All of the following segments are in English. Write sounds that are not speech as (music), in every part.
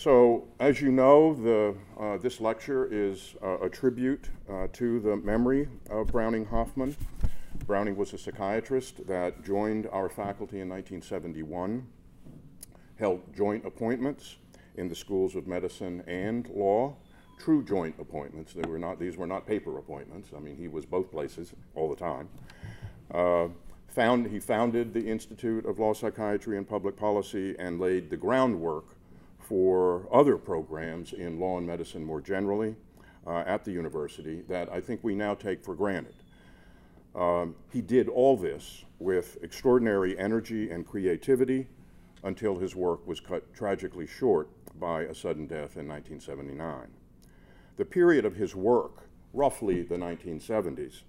So, as you know, the, uh, this lecture is uh, a tribute uh, to the memory of Browning Hoffman. Browning was a psychiatrist that joined our faculty in 1971, held joint appointments in the schools of medicine and law, true joint appointments. They were not, these were not paper appointments. I mean, he was both places all the time. Uh, found, he founded the Institute of Law Psychiatry and Public Policy and laid the groundwork for other programs in law and medicine more generally uh, at the university that I think we now take for granted. Um, he did all this with extraordinary energy and creativity until his work was cut tragically short by a sudden death in 1979. The period of his work, roughly the 1970s,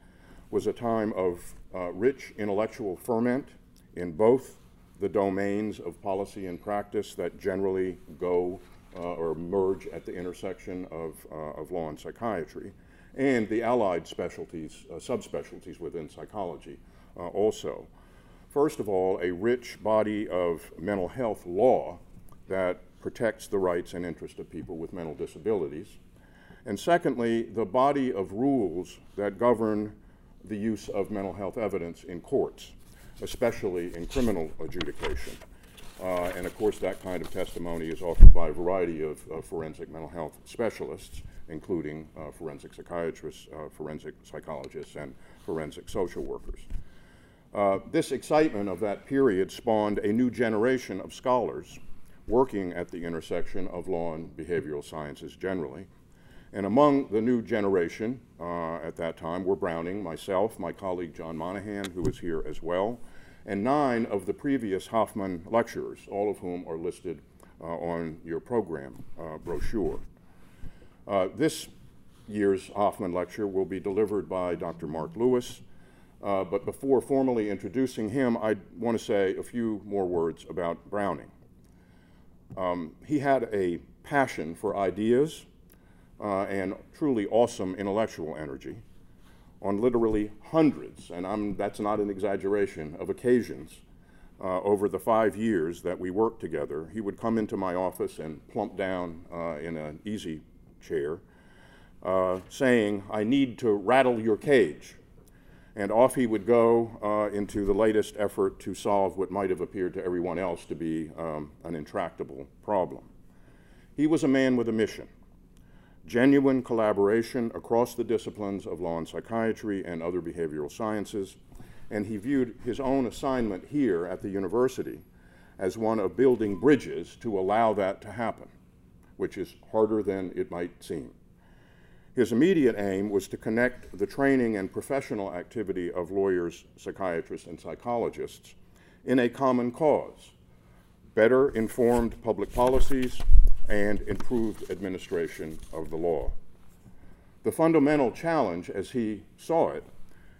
was a time of uh, rich intellectual ferment in both the domains of policy and practice that generally go uh, or merge at the intersection of, uh, of law and psychiatry, and the allied specialties, uh, subspecialties within psychology uh, also. First of all, a rich body of mental health law that protects the rights and interests of people with mental disabilities. And secondly, the body of rules that govern the use of mental health evidence in courts, especially in criminal adjudication. Uh, and of course, that kind of testimony is offered by a variety of uh, forensic mental health specialists, including uh, forensic psychiatrists, uh, forensic psychologists, and forensic social workers. Uh, this excitement of that period spawned a new generation of scholars working at the intersection of law and behavioral sciences generally. And among the new generation uh, at that time were Browning, myself, my colleague John Monahan, who is here as well, and nine of the previous Hoffman lecturers, all of whom are listed uh, on your program uh, brochure. Uh, this year's Hoffman lecture will be delivered by Dr. Mark Lewis, uh, but before formally introducing him, I want to say a few more words about Browning. Um, he had a passion for ideas uh, and truly awesome intellectual energy on literally hundreds, and I'm, that's not an exaggeration, of occasions uh, over the five years that we worked together. He would come into my office and plump down uh, in an easy chair, uh, saying, I need to rattle your cage. And off he would go uh, into the latest effort to solve what might have appeared to everyone else to be um, an intractable problem. He was a man with a mission genuine collaboration across the disciplines of law and psychiatry and other behavioral sciences, and he viewed his own assignment here at the university as one of building bridges to allow that to happen, which is harder than it might seem. His immediate aim was to connect the training and professional activity of lawyers, psychiatrists, and psychologists in a common cause better informed public policies, and improved administration of the law. The fundamental challenge, as he saw it,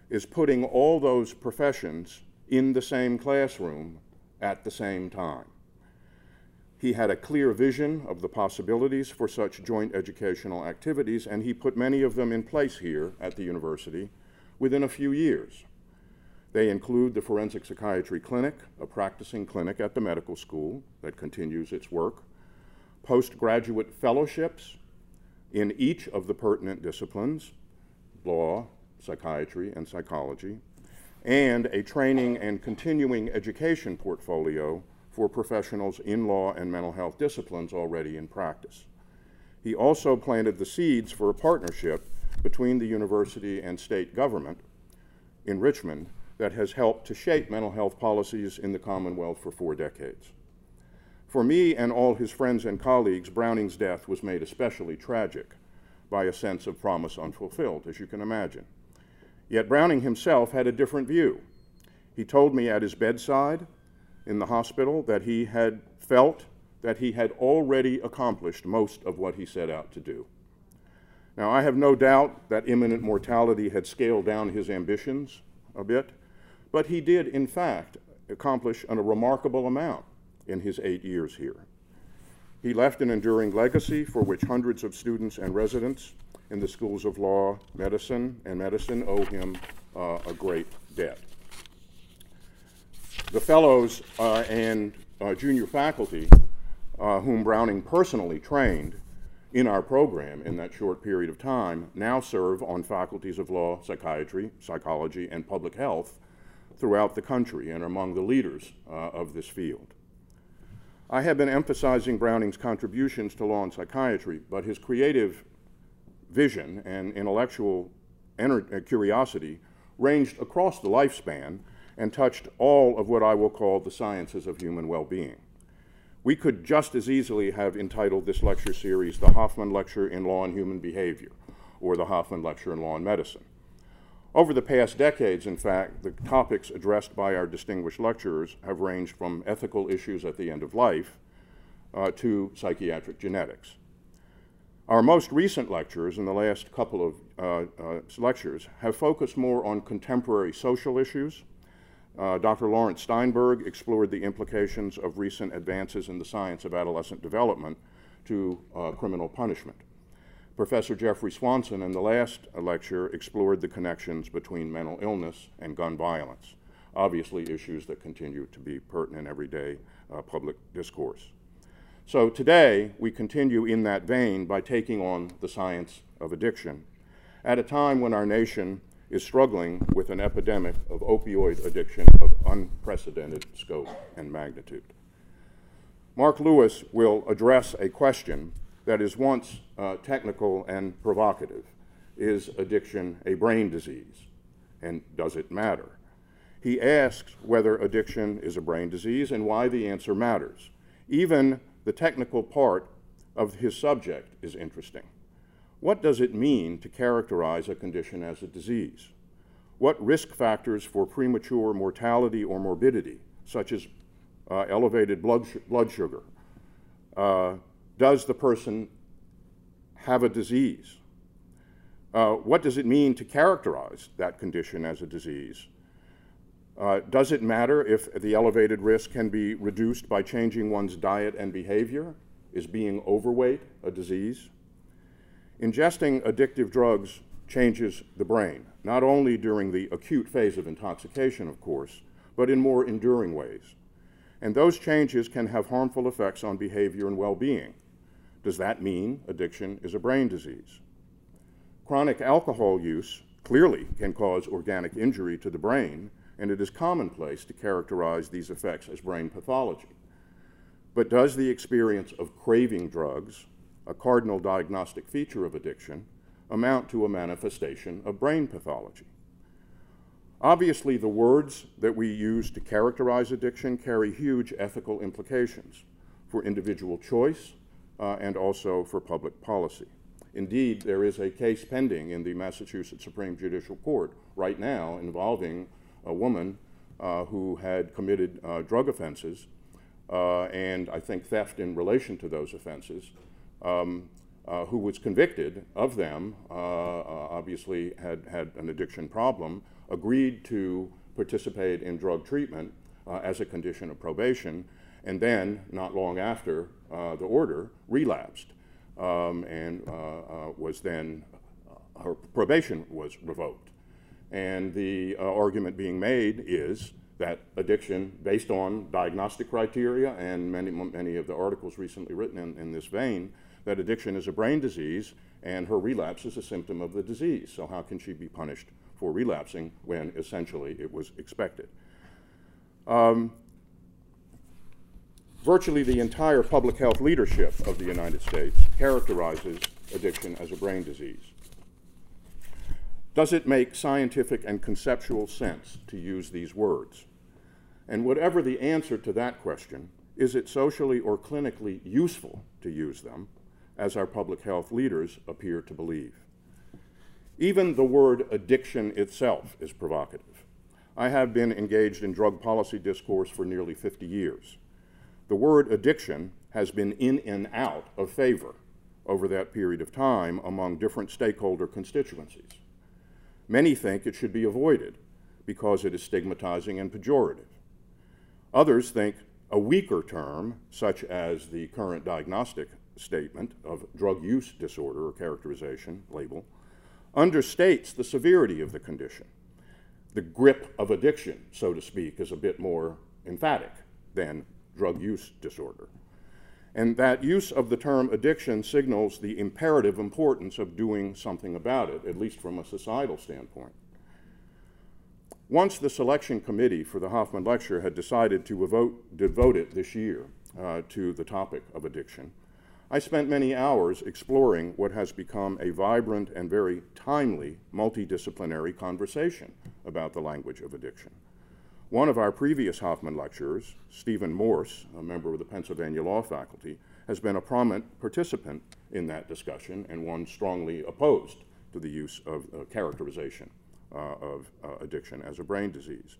is putting all those professions in the same classroom at the same time. He had a clear vision of the possibilities for such joint educational activities, and he put many of them in place here at the university within a few years. They include the Forensic Psychiatry Clinic, a practicing clinic at the medical school that continues its work, postgraduate fellowships in each of the pertinent disciplines law, psychiatry, and psychology, and a training and continuing education portfolio for professionals in law and mental health disciplines already in practice. He also planted the seeds for a partnership between the university and state government in Richmond that has helped to shape mental health policies in the Commonwealth for four decades. For me and all his friends and colleagues, Browning's death was made especially tragic by a sense of promise unfulfilled, as you can imagine. Yet Browning himself had a different view. He told me at his bedside in the hospital that he had felt that he had already accomplished most of what he set out to do. Now, I have no doubt that imminent mortality had scaled down his ambitions a bit, but he did, in fact, accomplish a remarkable amount in his eight years here. He left an enduring legacy for which hundreds of students and residents in the schools of law, medicine, and medicine owe him uh, a great debt. The fellows uh, and uh, junior faculty uh, whom Browning personally trained in our program in that short period of time, now serve on faculties of law, psychiatry, psychology, and public health throughout the country and are among the leaders uh, of this field. I have been emphasizing Browning's contributions to law and psychiatry, but his creative vision and intellectual uh, curiosity ranged across the lifespan and touched all of what I will call the sciences of human well being. We could just as easily have entitled this lecture series the Hoffman Lecture in Law and Human Behavior or the Hoffman Lecture in Law and Medicine. Over the past decades, in fact, the topics addressed by our distinguished lecturers have ranged from ethical issues at the end of life uh, to psychiatric genetics. Our most recent lectures, in the last couple of uh, uh, lectures, have focused more on contemporary social issues. Uh, Dr. Laurence Steinberg explored the implications of recent advances in the science of adolescent development to uh, criminal punishment. Professor Jeffrey Swanson, in the last lecture, explored the connections between mental illness and gun violence, obviously issues that continue to be pertinent everyday uh, public discourse. So today, we continue in that vein by taking on the science of addiction at a time when our nation is struggling with an epidemic of opioid addiction of unprecedented scope and magnitude. Mark Lewis will address a question that is once uh, technical and provocative. Is addiction a brain disease? And does it matter? He asks whether addiction is a brain disease and why the answer matters. Even the technical part of his subject is interesting. What does it mean to characterize a condition as a disease? What risk factors for premature mortality or morbidity, such as uh, elevated blood, blood sugar, uh, does the person have a disease? Uh, what does it mean to characterize that condition as a disease? Uh, does it matter if the elevated risk can be reduced by changing one's diet and behavior? Is being overweight a disease? Ingesting addictive drugs changes the brain, not only during the acute phase of intoxication, of course, but in more enduring ways. And those changes can have harmful effects on behavior and well being. Does that mean addiction is a brain disease? Chronic alcohol use clearly can cause organic injury to the brain, and it is commonplace to characterize these effects as brain pathology. But does the experience of craving drugs, a cardinal diagnostic feature of addiction, amount to a manifestation of brain pathology? Obviously, the words that we use to characterize addiction carry huge ethical implications for individual choice uh, and also for public policy. Indeed, there is a case pending in the Massachusetts Supreme Judicial Court right now involving a woman uh, who had committed uh, drug offenses uh, and I think theft in relation to those offenses, um, uh, who was convicted of them, uh, obviously had, had an addiction problem, agreed to participate in drug treatment as a condition of probation, and then, not long after uh, the order, relapsed um, and uh, uh, was then, her probation was revoked. And the argument being made is that addiction, based on diagnostic criteria and many, many of the articles recently written in, in this vein, that addiction is a brain disease and her relapse is a symptom of the disease. So, how can she be punished for relapsing when essentially it was expected? Um, virtually the entire public health leadership of the United States characterizes addiction as a brain disease. Does it make scientific and conceptual sense to use these words? And whatever the answer to that question, is it socially or clinically useful to use them, as our public health leaders appear to believe? Even the word addiction itself is provocative. I have been engaged in drug policy discourse for nearly 50 years. The word addiction has been in and out of favor over that period of time among different stakeholder constituencies. Many think it should be avoided because it is stigmatizing and pejorative. Others think a weaker term, such as the current diagnostic statement of drug use disorder or characterization label, understates the severity of the condition. The grip of addiction, so to speak, is a bit more emphatic than drug use disorder. And that use of the term addiction signals the imperative importance of doing something about it, at least from a societal standpoint. Once the selection committee for the Hoffman Lecture had decided to devote, devote it this year uh, to the topic of addiction, I spent many hours exploring what has become a vibrant and very timely multidisciplinary conversation about the language of addiction. One of our previous Hoffman lecturers, Stephen Morse, a member of the Pennsylvania Law Faculty, has been a prominent participant in that discussion and one strongly opposed to the use of uh, characterization uh, of uh, addiction as a brain disease.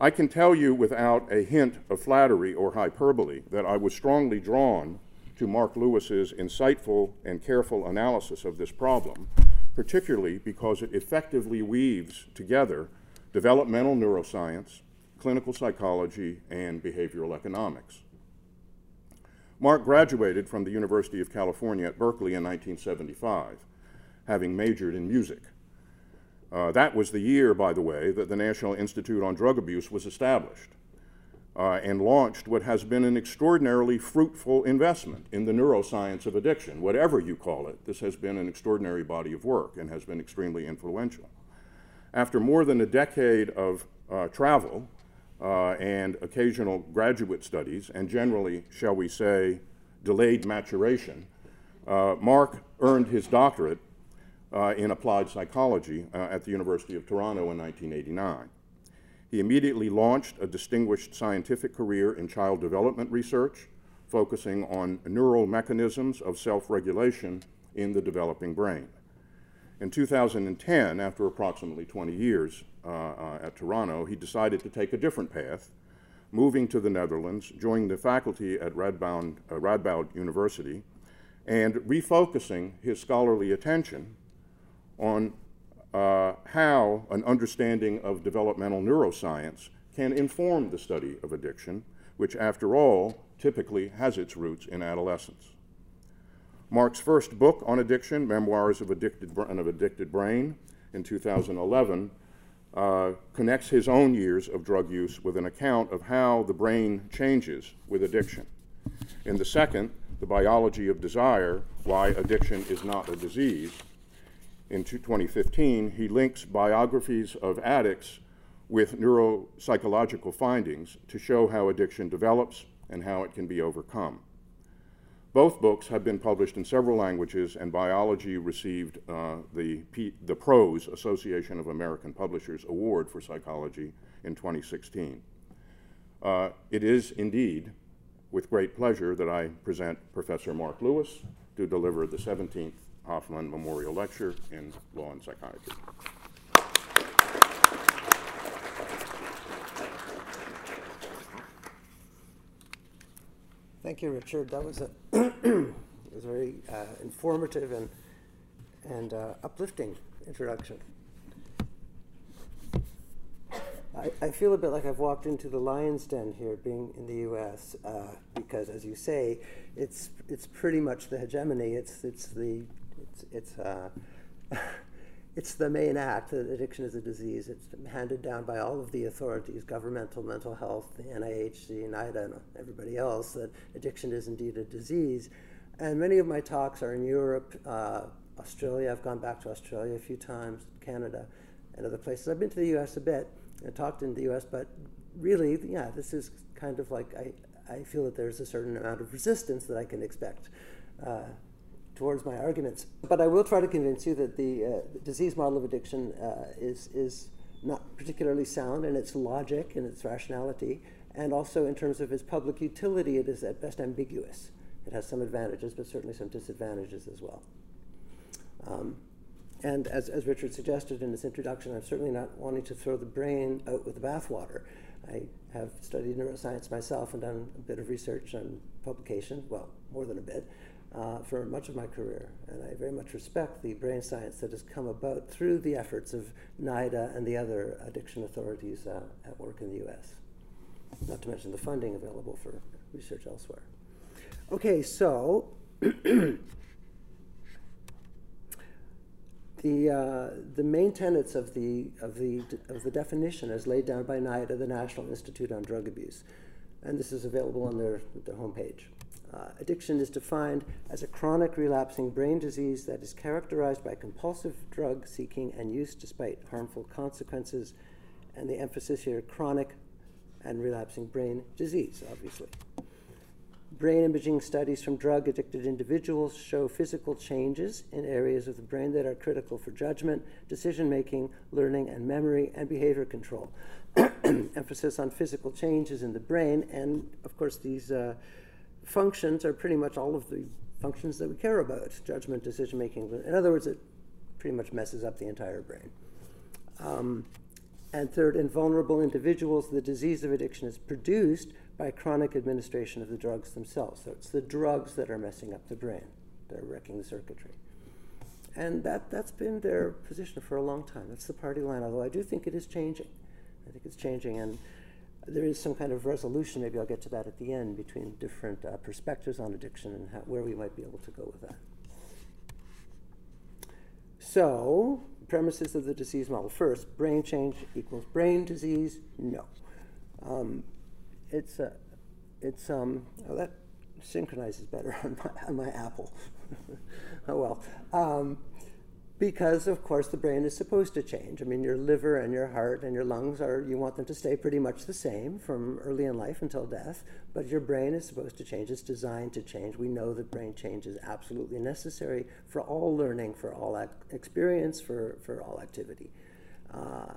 I can tell you without a hint of flattery or hyperbole that I was strongly drawn to Mark Lewis's insightful and careful analysis of this problem, particularly because it effectively weaves together developmental neuroscience, clinical psychology, and behavioral economics. Mark graduated from the University of California at Berkeley in 1975, having majored in music. Uh, that was the year, by the way, that the National Institute on Drug Abuse was established uh, and launched what has been an extraordinarily fruitful investment in the neuroscience of addiction. Whatever you call it, this has been an extraordinary body of work and has been extremely influential. After more than a decade of uh, travel, uh, and occasional graduate studies, and generally, shall we say, delayed maturation, uh, Mark earned his doctorate uh, in applied psychology uh, at the University of Toronto in 1989. He immediately launched a distinguished scientific career in child development research, focusing on neural mechanisms of self-regulation in the developing brain. In 2010, after approximately 20 years, uh, uh, at Toronto, he decided to take a different path, moving to the Netherlands, joining the faculty at Radboud, uh, Radboud University, and refocusing his scholarly attention on uh, how an understanding of developmental neuroscience can inform the study of addiction, which, after all, typically has its roots in adolescence. Mark's first book on addiction, Memoirs of, Addicted, of Addicted Brain, in 2011, uh, connects his own years of drug use with an account of how the brain changes with addiction. In the second, The Biology of Desire Why Addiction is Not a Disease, in 2015, he links biographies of addicts with neuropsychological findings to show how addiction develops and how it can be overcome. Both books have been published in several languages, and Biology received uh, the, P the PROSE, Association of American Publishers Award for Psychology in 2016. Uh, it is indeed with great pleasure that I present Professor Mark Lewis to deliver the 17th Hoffman Memorial Lecture in Law and Psychiatry. Thank you, Richard. That was a (clears throat) was very uh, informative and and uh, uplifting introduction. I, I, feel a bit like I've walked into the lion's den here, being in the U.S., uh, because, as you say, it's it's pretty much the hegemony. It's it's the it's it's uh, (laughs) it's the main act that addiction is a disease. It's handed down by all of the authorities, governmental, mental health, the NIH, the NIDA, and everybody else, that addiction is indeed a disease. And many of my talks are in Europe, uh, Australia. I've gone back to Australia a few times, Canada, and other places. I've been to the US a bit and talked in the US, but really, yeah, this is kind of like I, I feel that there's a certain amount of resistance that I can expect. Uh, towards my arguments. But I will try to convince you that the, uh, disease model of addiction uh, is, is not particularly sound in its logic and its rationality, and also in terms of its public utility, it is at best ambiguous. It has some advantages, but certainly some disadvantages as well. Um, and as, as Richard suggested in his introduction, I'm certainly not wanting to throw the brain out with the bathwater. I have studied neuroscience myself and done a bit of research and publication, well, more than a bit, uh, for much of my career. And I very much respect the brain science that has come about through the efforts of NIDA and the other addiction authorities uh, at work in the US. Not to mention the funding available for research elsewhere. Okay, so (clears throat) the, uh, the main tenets of the, of, the, of the definition as laid down by NIDA, the National Institute on Drug Abuse, and this is available on their, their homepage Uh, addiction is defined as a chronic relapsing brain disease that is characterized by compulsive drug seeking and use despite harmful consequences. And the emphasis here chronic and relapsing brain disease, obviously. Brain imaging studies from drug addicted individuals show physical changes in areas of the brain that are critical for judgment, decision making, learning and memory, and behavior control. (clears throat) Emphasis on physical changes in the brain, and of course, these uh, functions are pretty much all of the functions that we care about judgment, decision making. In other words, it pretty much messes up the entire brain. Um, and third, in vulnerable individuals, the disease of addiction is produced by chronic administration of the drugs themselves. So it's the drugs that are messing up the brain, they're wrecking the circuitry. And that, that's been their position for a long time. That's the party line, although I do think it is changing. I think it's changing, and there is some kind of resolution, maybe I'll get to that at the end, between different uh, perspectives on addiction and how, where we might be able to go with that. So, premises of the disease model. First, brain change equals brain disease? No. Um, it's a, it's um oh, that synchronizes better (laughs) on my, on my Apple. (laughs) oh well, um, because of course the brain is supposed to change. I mean, your liver and your heart and your lungs are you want them to stay pretty much the same from early in life until death, but your brain is supposed to change. It's designed to change. We know that brain change is absolutely necessary for all learning, for all experience, for for all activity. Uh,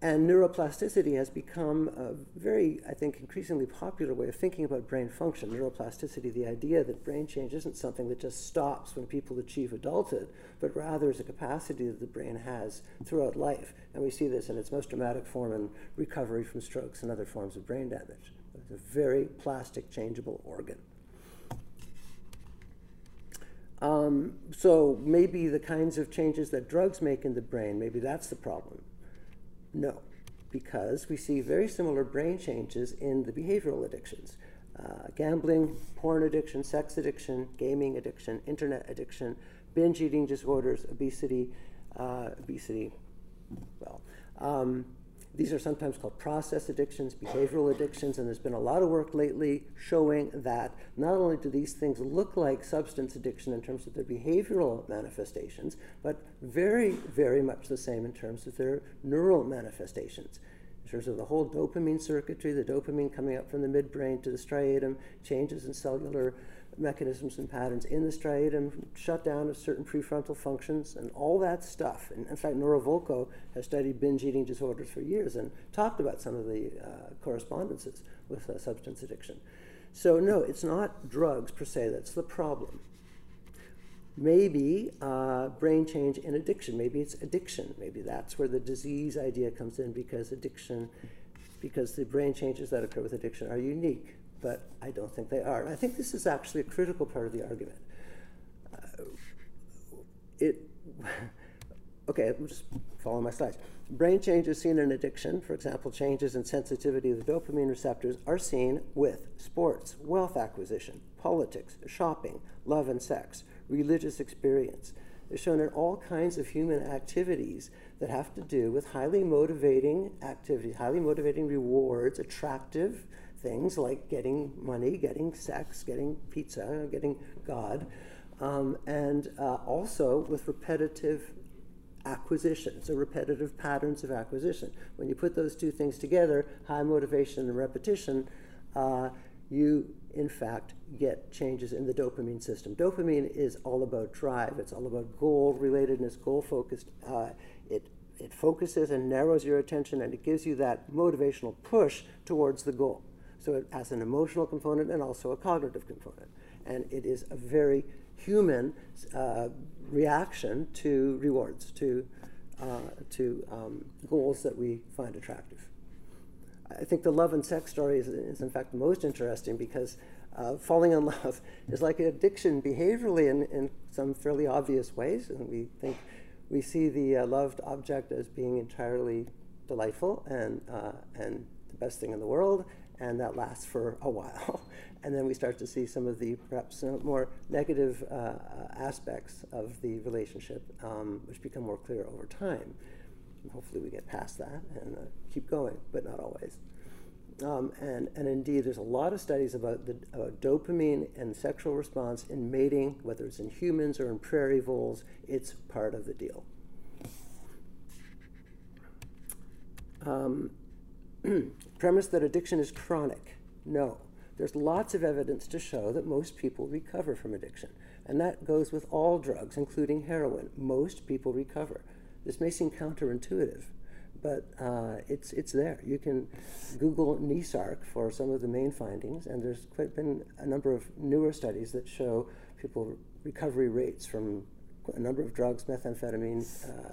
and neuroplasticity has become a very, I think, increasingly popular way of thinking about brain function. Neuroplasticity, the idea that brain change isn't something that just stops when people achieve adulthood, but rather is a capacity that the brain has throughout life. And we see this in its most dramatic form in recovery from strokes and other forms of brain damage. It's a very plastic, changeable organ. Um, so maybe the kinds of changes that drugs make in the brain, maybe that's the problem. No, because we see very similar brain changes in the behavioral addictions. Uh, gambling, porn addiction, sex addiction, gaming addiction, internet addiction, binge eating disorders, obesity, uh, obesity, well, um, these are sometimes called process addictions, behavioral addictions, and there's been a lot of work lately showing that not only do these things look like substance addiction in terms of their behavioral manifestations, but very, very much the same in terms of their neural manifestations. In terms of the whole dopamine circuitry, the dopamine coming up from the midbrain to the striatum, changes in cellular mechanisms and patterns in the striatum, shutdown of certain prefrontal functions, and all that stuff. And in fact, Nora Volkow has studied binge eating disorders for years and talked about some of the uh, correspondences with uh, substance addiction. So, no, it's not drugs per se that's the problem. Maybe uh, brain change in addiction. Maybe it's addiction. Maybe that's where the disease idea comes in because addiction, because the brain changes that occur with addiction are unique but I don't think they are. I think this is actually a critical part of the argument. Uh, it, (laughs) okay, just follow my slides. Brain changes seen in addiction, for example, changes in sensitivity of the dopamine receptors, are seen with sports, wealth acquisition, politics, shopping, love and sex, religious experience. They're shown in all kinds of human activities that have to do with highly motivating activities, highly motivating rewards, attractive things like getting money, getting sex, getting pizza, getting God, um, and uh, also with repetitive acquisition, so repetitive patterns of acquisition. When you put those two things together, high motivation and repetition, uh, you in fact get changes in the dopamine system. Dopamine is all about drive, it's all about goal relatedness, goal focused. Uh, it it focuses and narrows your attention and it gives you that motivational push towards the goal. So it has an emotional component and also a cognitive component. And it is a very human uh, reaction to rewards, to, uh, to um, goals that we find attractive. I think the love and sex story is, is in fact most interesting because uh, falling in love (laughs) is like an addiction behaviorally in, in some fairly obvious ways. And we think we see the uh, loved object as being entirely delightful and, uh, and the best thing in the world and that lasts for a while. (laughs) and then we start to see some of the perhaps uh, more negative uh, uh, aspects of the relationship, um, which become more clear over time. And hopefully, we get past that and uh, keep going, but not always. Um, and, and indeed, there's a lot of studies about the uh, dopamine and sexual response in mating, whether it's in humans or in prairie voles, it's part of the deal. Um, (clears throat) premise that addiction is chronic. No. There's lots of evidence to show that most people recover from addiction. And that goes with all drugs, including heroin. Most people recover. This may seem counterintuitive, but uh, it's, it's there. You can Google NESARC for some of the main findings, and there's quite been a number of newer studies that show people recovery rates from a number of drugs, methamphetamine, uh,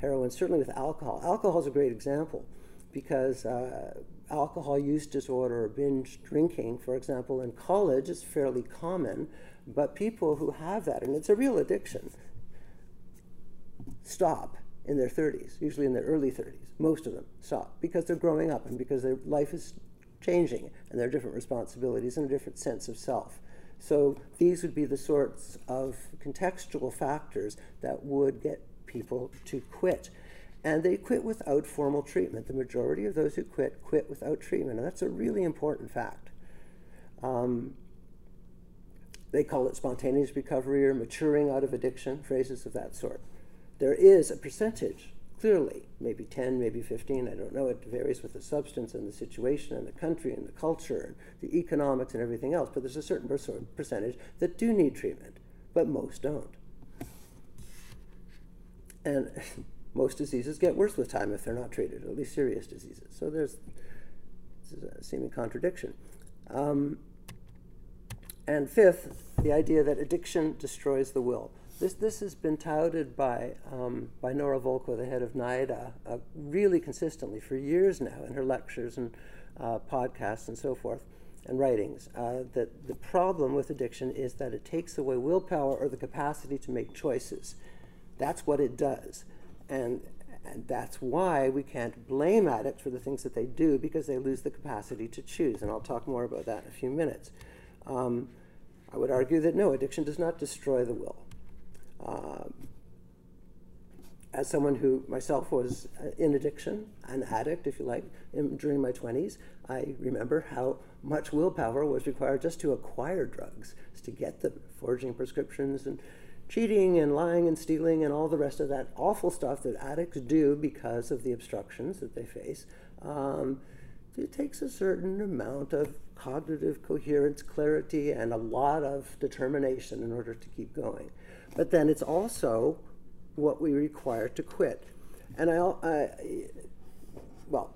heroin, certainly with alcohol. Alcohol is a great example because uh, alcohol use disorder or binge drinking, for example, in college is fairly common, but people who have that, and it's a real addiction, stop in their 30s, usually in their early 30s. Most of them stop because they're growing up and because their life is changing and there are different responsibilities and a different sense of self. So these would be the sorts of contextual factors that would get people to quit. And they quit without formal treatment. The majority of those who quit quit without treatment, and that's a really important fact. Um, they call it spontaneous recovery or maturing out of addiction, phrases of that sort. There is a percentage, clearly, maybe 10, maybe 15, I don't know, it varies with the substance and the situation and the country and the culture and the economics and everything else, but there's a certain percentage that do need treatment, but most don't. And (laughs) most diseases get worse with time if they're not treated, at least serious diseases. So there's a seeming contradiction. Um, and fifth, the idea that addiction destroys the will. This, this has been touted by, um, by Nora Volkow, the head of NIDA, uh, really consistently for years now in her lectures and uh, podcasts and so forth and writings. Uh, that the problem with addiction is that it takes away willpower or the capacity to make choices. That's what it does. And, and that's why we can't blame addicts for the things that they do because they lose the capacity to choose. And I'll talk more about that in a few minutes. Um, I would argue that no, addiction does not destroy the will. Um, as someone who myself was uh, in addiction, an addict, if you like, in, during my 20s, I remember how much willpower was required just to acquire drugs, to get them, forging prescriptions and cheating and lying and stealing and all the rest of that awful stuff that addicts do because of the obstructions that they face. Um, it takes a certain amount of cognitive coherence, clarity, and a lot of determination in order to keep going. But then it's also what we require to quit. And I, I well,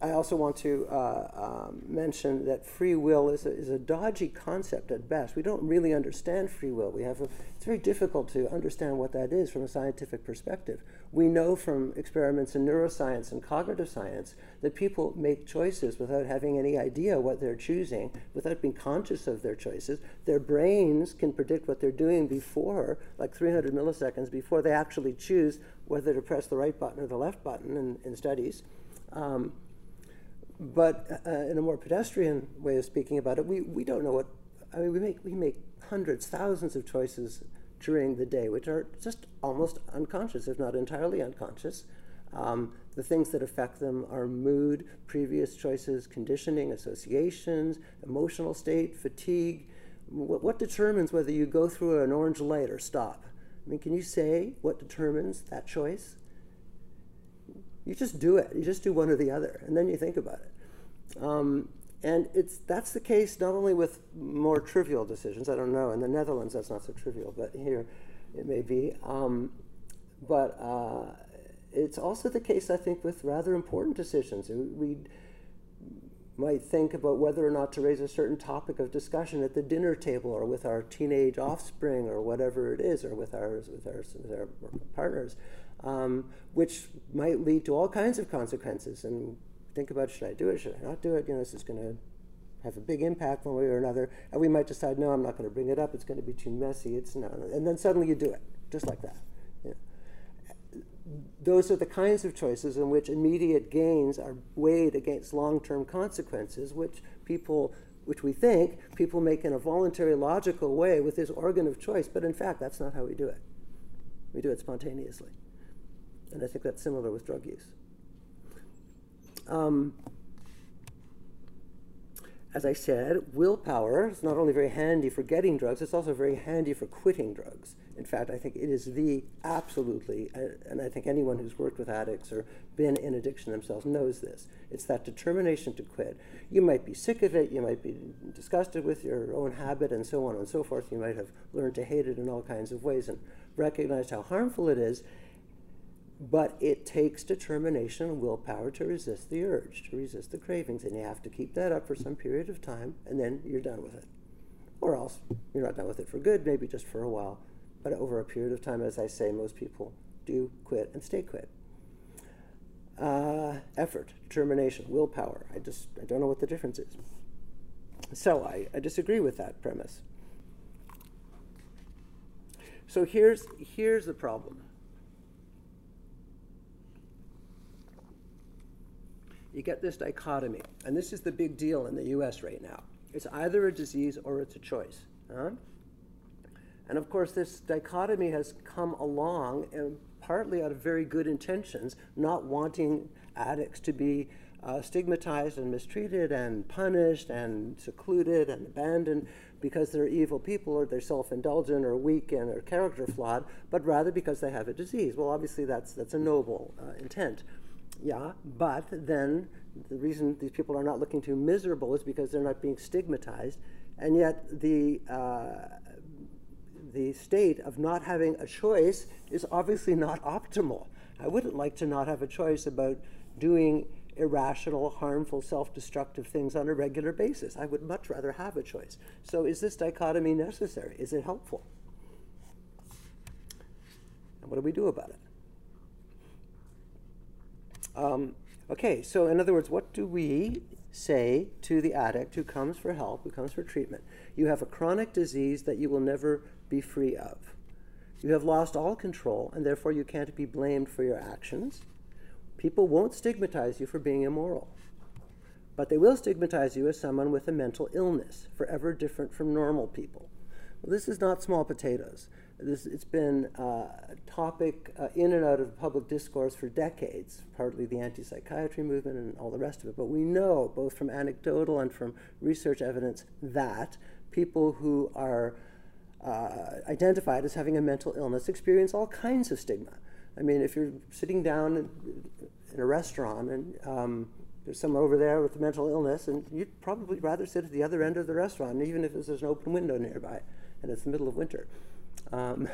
I also want to uh, um, mention that free will is a, is a dodgy concept at best. We don't really understand free will. We have a, it's very difficult to understand what that is from a scientific perspective. We know from experiments in neuroscience and cognitive science that people make choices without having any idea what they're choosing, without being conscious of their choices. Their brains can predict what they're doing before, like 300 milliseconds before they actually choose whether to press the right button or the left button in, in studies. Um, but uh, in a more pedestrian way of speaking about it, we, we don't know what, I mean, we make, we make hundreds, thousands of choices during the day, which are just almost unconscious, if not entirely unconscious. Um, the things that affect them are mood, previous choices, conditioning, associations, emotional state, fatigue. What, what determines whether you go through an orange light or stop? I mean, can you say what determines that choice? You just do it. You just do one or the other, and then you think about it. Um, and it's that's the case not only with more trivial decisions. I don't know in the Netherlands that's not so trivial, but here it may be. Um, but uh, it's also the case, I think, with rather important decisions. We might think about whether or not to raise a certain topic of discussion at the dinner table, or with our teenage offspring, or whatever it is, or with with our, with our partners um, which might lead to all kinds of consequences. And think about should I do it? Should I not do it? You know, this is going to have a big impact one way or another. And we might decide, no, I'm not going to bring it up. It's going to be too messy. It's no. And then suddenly you do it, just like that. Those are the kinds of choices in which immediate gains are weighed against long-term consequences, which people which we think people make in a voluntary, logical way with this organ of choice. But in fact, that's not how we do it. We do it spontaneously. And I think that's similar with drug use. Um, as I said, willpower is not only very handy for getting drugs, it's also very handy for quitting drugs. In fact, I think it is the absolutely, and I think anyone who's worked with addicts or been in addiction themselves knows this. It's that determination to quit. You might be sick of it, you might be disgusted with your own habit, and so on and so forth. You might have learned to hate it in all kinds of ways and recognized how harmful it is. But it takes determination and willpower to resist the urge, to resist the cravings, and you have to keep that up for some period of time, and then you're done with it. Or else you're not done with it for good, maybe just for a while. But over a period of time, as I say, most people do quit and stay quit. Uh, effort, determination, willpower. I just I don't know what the difference is. So I, I disagree with that premise. So here's here's the problem. You get this dichotomy. And this is the big deal in the US right now. It's either a disease or it's a choice. Huh? And of course, this dichotomy has come along and partly out of very good intentions, not wanting addicts to be uh, stigmatized and mistreated and punished and secluded and abandoned because they're evil people or they're self-indulgent or weak and or character flawed, but rather because they have a disease. Well, obviously that's that's a noble uh, intent. Yeah, but then the reason these people are not looking too miserable is because they're not being stigmatized, and yet the uh, the state of not having a choice is obviously not (laughs) optimal. I wouldn't like to not have a choice about doing irrational, harmful, self destructive things on a regular basis. I would much rather have a choice. So, is this dichotomy necessary? Is it helpful? And what do we do about it? Um, okay, so in other words, what do we say to the addict who comes for help, who comes for treatment? You have a chronic disease that you will never be free of. You have lost all control, and therefore you can't be blamed for your actions. People won't stigmatize you for being immoral, but they will stigmatize you as someone with a mental illness, forever different from normal people. Well, this is not small potatoes. This, it's been uh, a topic uh, in and out of public discourse for decades, partly the anti psychiatry movement and all the rest of it. But we know, both from anecdotal and from research evidence, that people who are uh, identified as having a mental illness experience all kinds of stigma. I mean, if you're sitting down in a restaurant and um, there's someone over there with a mental illness, and you'd probably rather sit at the other end of the restaurant, even if there's an open window nearby and it's the middle of winter. Um,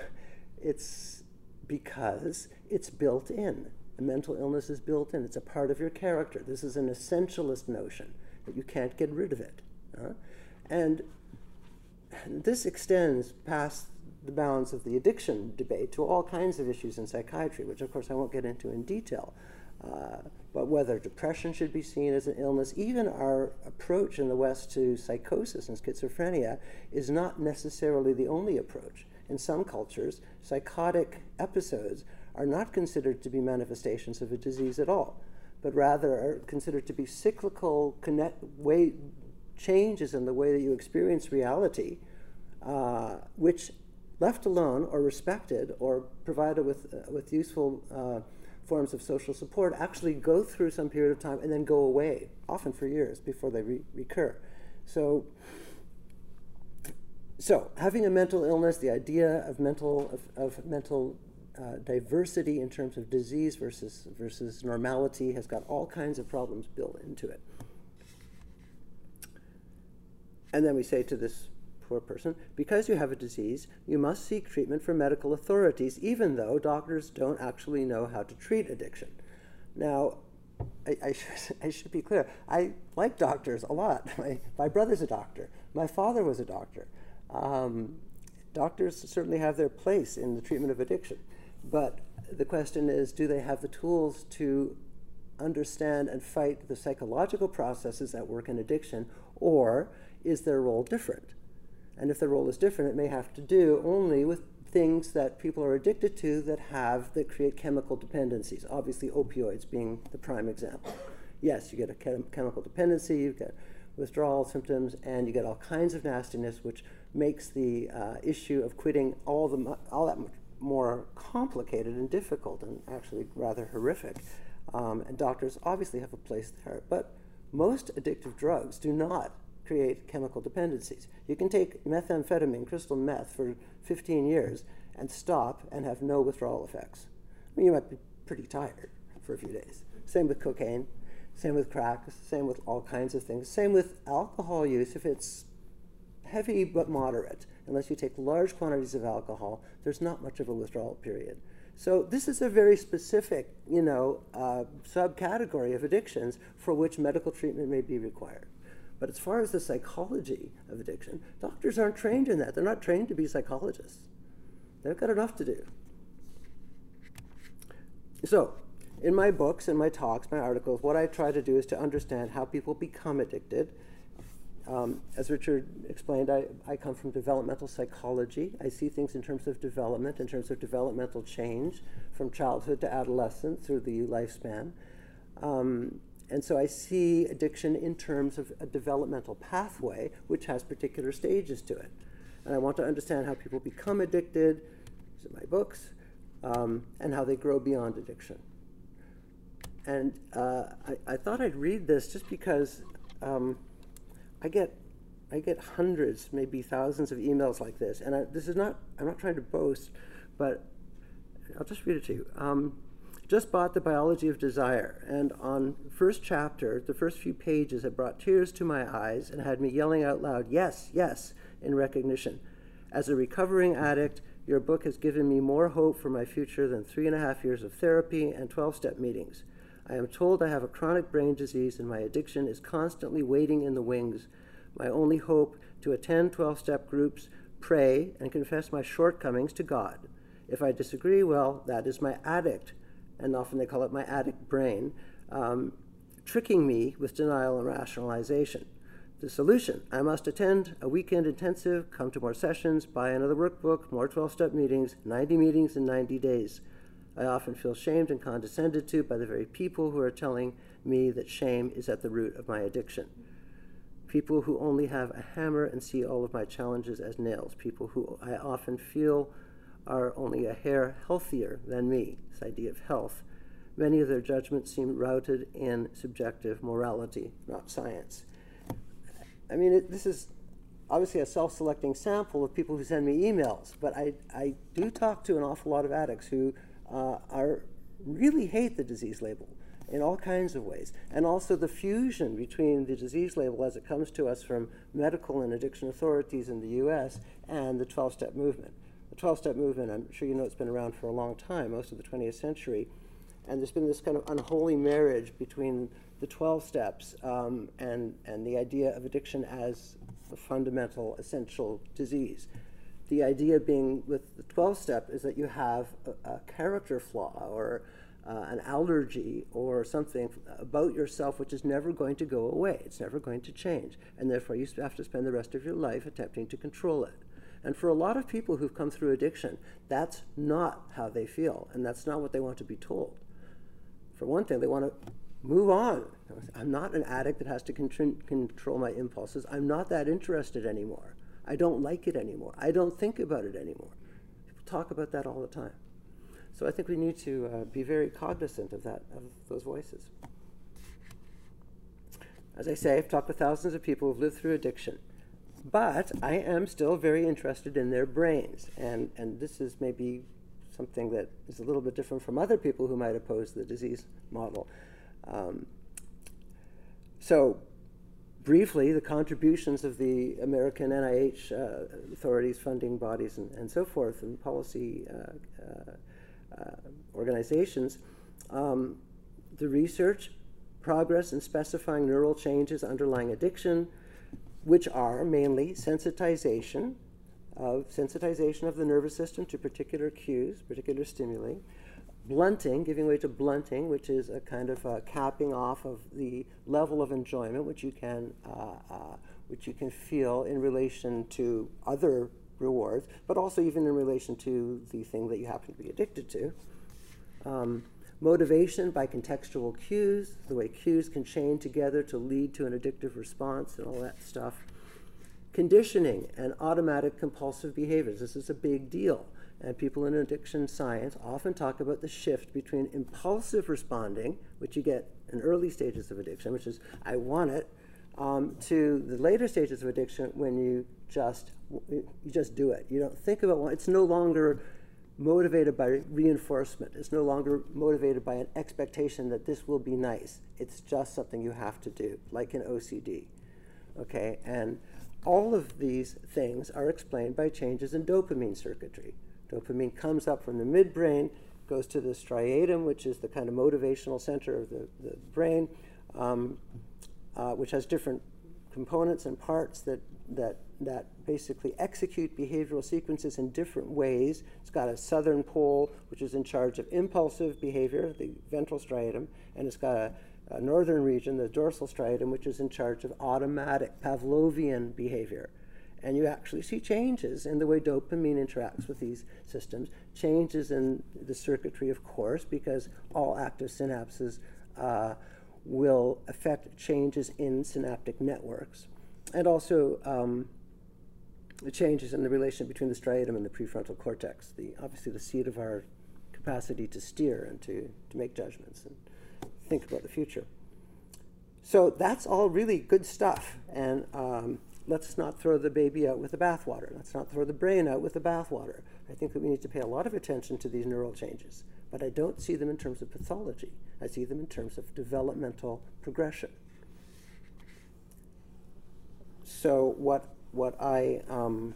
it's because it's built in. A mental illness is built in. It's a part of your character. This is an essentialist notion that you can't get rid of it. Uh? And this extends past the bounds of the addiction debate to all kinds of issues in psychiatry, which of course I won't get into in detail. Uh, but whether depression should be seen as an illness, even our approach in the West to psychosis and schizophrenia is not necessarily the only approach in some cultures, psychotic episodes are not considered to be manifestations of a disease at all, but rather are considered to be cyclical way, changes in the way that you experience reality, uh, which, left alone or respected or provided with, uh, with useful uh, forms of social support, actually go through some period of time and then go away, often for years before they re- recur. So, so, having a mental illness, the idea of mental of, of mental uh, diversity in terms of disease versus versus normality has got all kinds of problems built into it. And then we say to this poor person, because you have a disease, you must seek treatment from medical authorities, even though doctors don't actually know how to treat addiction. Now, I, I, should, (laughs) I should be clear. I like doctors a lot. (laughs) My, my brother's a doctor. My father was a doctor. Um, doctors certainly have their place in the treatment of addiction, but the question is do they have the tools to understand and fight the psychological processes that work in addiction, or is their role different? And if their role is different, it may have to do only with things that people are addicted to that have that create chemical dependencies. Obviously, opioids being the prime example. Yes, you get a chem- chemical dependency, you get withdrawal symptoms, and you get all kinds of nastiness, which makes the uh, issue of quitting all, the, all that much more complicated and difficult and actually rather horrific. Um, and doctors obviously have a place there, but most addictive drugs do not create chemical dependencies. You can take methamphetamine, crystal meth, for 15 years and stop and have no withdrawal effects. I mean, you might be pretty tired for a few days. Same with cocaine, same with crack, same with all kinds of things. Same with alcohol use if it's heavy but moderate. Unless you take large quantities of alcohol, there's not much of a withdrawal period. So this is a very specific, you know, uh, subcategory of addictions for which medical treatment may be required. But as far as the psychology of addiction, doctors aren't trained in that. They're not trained to be psychologists. They've got enough to do. So, in my books and my talks, my articles, what I try to do is to understand how people become addicted um, as Richard explained, I, I come from developmental psychology. I see things in terms of development, in terms of developmental change from childhood to adolescence through the lifespan. Um, and so I see addiction in terms of a developmental pathway which has particular stages to it. And I want to understand how people become addicted, in my books, um, and how they grow beyond addiction. And uh, I, I, thought I'd read this just because um, I get I get hundreds, maybe thousands of emails like this, and I, this is not I'm not trying to boast, but I'll just read it to you. Um, just bought the biology of desire, and on first chapter, the first few pages had brought tears to my eyes and had me yelling out loud, "Yes, yes!" in recognition. As a recovering addict, your book has given me more hope for my future than three and a half years of therapy and 12 step meetings. I am told I have a chronic brain disease and my addiction is constantly waiting in the wings. My only hope to attend 12 step groups, pray, and confess my shortcomings to God. If I disagree, well, that is my addict, and often they call it my addict brain, um, tricking me with denial and rationalization. The solution I must attend a weekend intensive, come to more sessions, buy another workbook, more 12 step meetings, 90 meetings in 90 days. I often feel shamed and condescended to by the very people who are telling me that shame is at the root of my addiction. People who only have a hammer and see all of my challenges as nails. People who I often feel are only a hair healthier than me. This idea of health. Many of their judgments seem routed in subjective morality, not science. I mean, it, this is obviously a self selecting sample of people who send me emails, but I, I do talk to an awful lot of addicts who uh, are really hate the disease label in all kinds of ways. And also the fusion between the disease label as it comes to us from medical and addiction authorities in the US and the 12 step movement. The 12 step movement, I'm sure you know it's been around for a long time, most of the 20th century. And there's been this kind of unholy marriage between the 12 steps um, and, and the idea of addiction as a fundamental, essential disease. The idea being with the 12 step is that you have a, a character flaw or uh, an allergy or something about yourself which is never going to go away. It's never going to change. And therefore, you have to spend the rest of your life attempting to control it. And for a lot of people who've come through addiction, that's not how they feel, and that's not what they want to be told. For one thing, they want to move on. I'm not an addict that has to control my impulses. I'm not that interested anymore. I don't like it anymore. I don't think about it anymore. People talk about that all the time. So I think we need to uh, be very cognizant of that, of those voices. As I say, I've talked with thousands of people who've lived through addiction, but I am still very interested in their brains, and and this is maybe something that is a little bit different from other people who might oppose the disease model. Um, so briefly the contributions of the American NIH uh, authorities, funding bodies, and, and, so forth, and policy uh, uh, uh, organizations. Um, the research, progress in specifying neural changes underlying addiction, which are mainly sensitization of sensitization of the nervous system to particular cues, particular stimuli, blunting, giving way to blunting, which is a kind of a capping off of the level of enjoyment which you can uh, uh, which you can feel in relation to other rewards, but also even in relation to the thing that you happen to be addicted to. Um, motivation by contextual cues, the way cues can chain together to lead to an addictive response and all that stuff. Conditioning and automatic compulsive behaviors. This is a big deal. And people in addiction science often talk about the shift between impulsive responding, which you get in early stages of addiction, which is I want it, um, to the later stages of addiction when you just you just do it. You don't think about it's no longer motivated by reinforcement. It's no longer motivated by an expectation that this will be nice. It's just something you have to do, like in OCD. Okay, and all of these things are explained by changes in dopamine circuitry. Dopamine comes up from the midbrain, goes to the striatum, which is the kind of motivational center of the, the brain, um, uh, which has different components and parts that, that, that basically execute behavioral sequences in different ways. It's got a southern pole, which is in charge of impulsive behavior, the ventral striatum, and it's got a, a northern region, the dorsal striatum, which is in charge of automatic Pavlovian behavior. And you actually see changes in the way dopamine interacts with these systems, changes in the circuitry, of course, because all active synapses uh, will affect changes in synaptic networks. And also um, the changes in the relation between the striatum and the prefrontal cortex, the, obviously the seat of our capacity to steer and to, to make judgments and think about the future. So that's all really good stuff. And um, let's not throw the baby out with the bathwater. Let's not throw the brain out with the bathwater. I think that we need to pay a lot of attention to these neural changes, but I don't see them in terms of pathology. I see them in terms of developmental progression. So what what I um,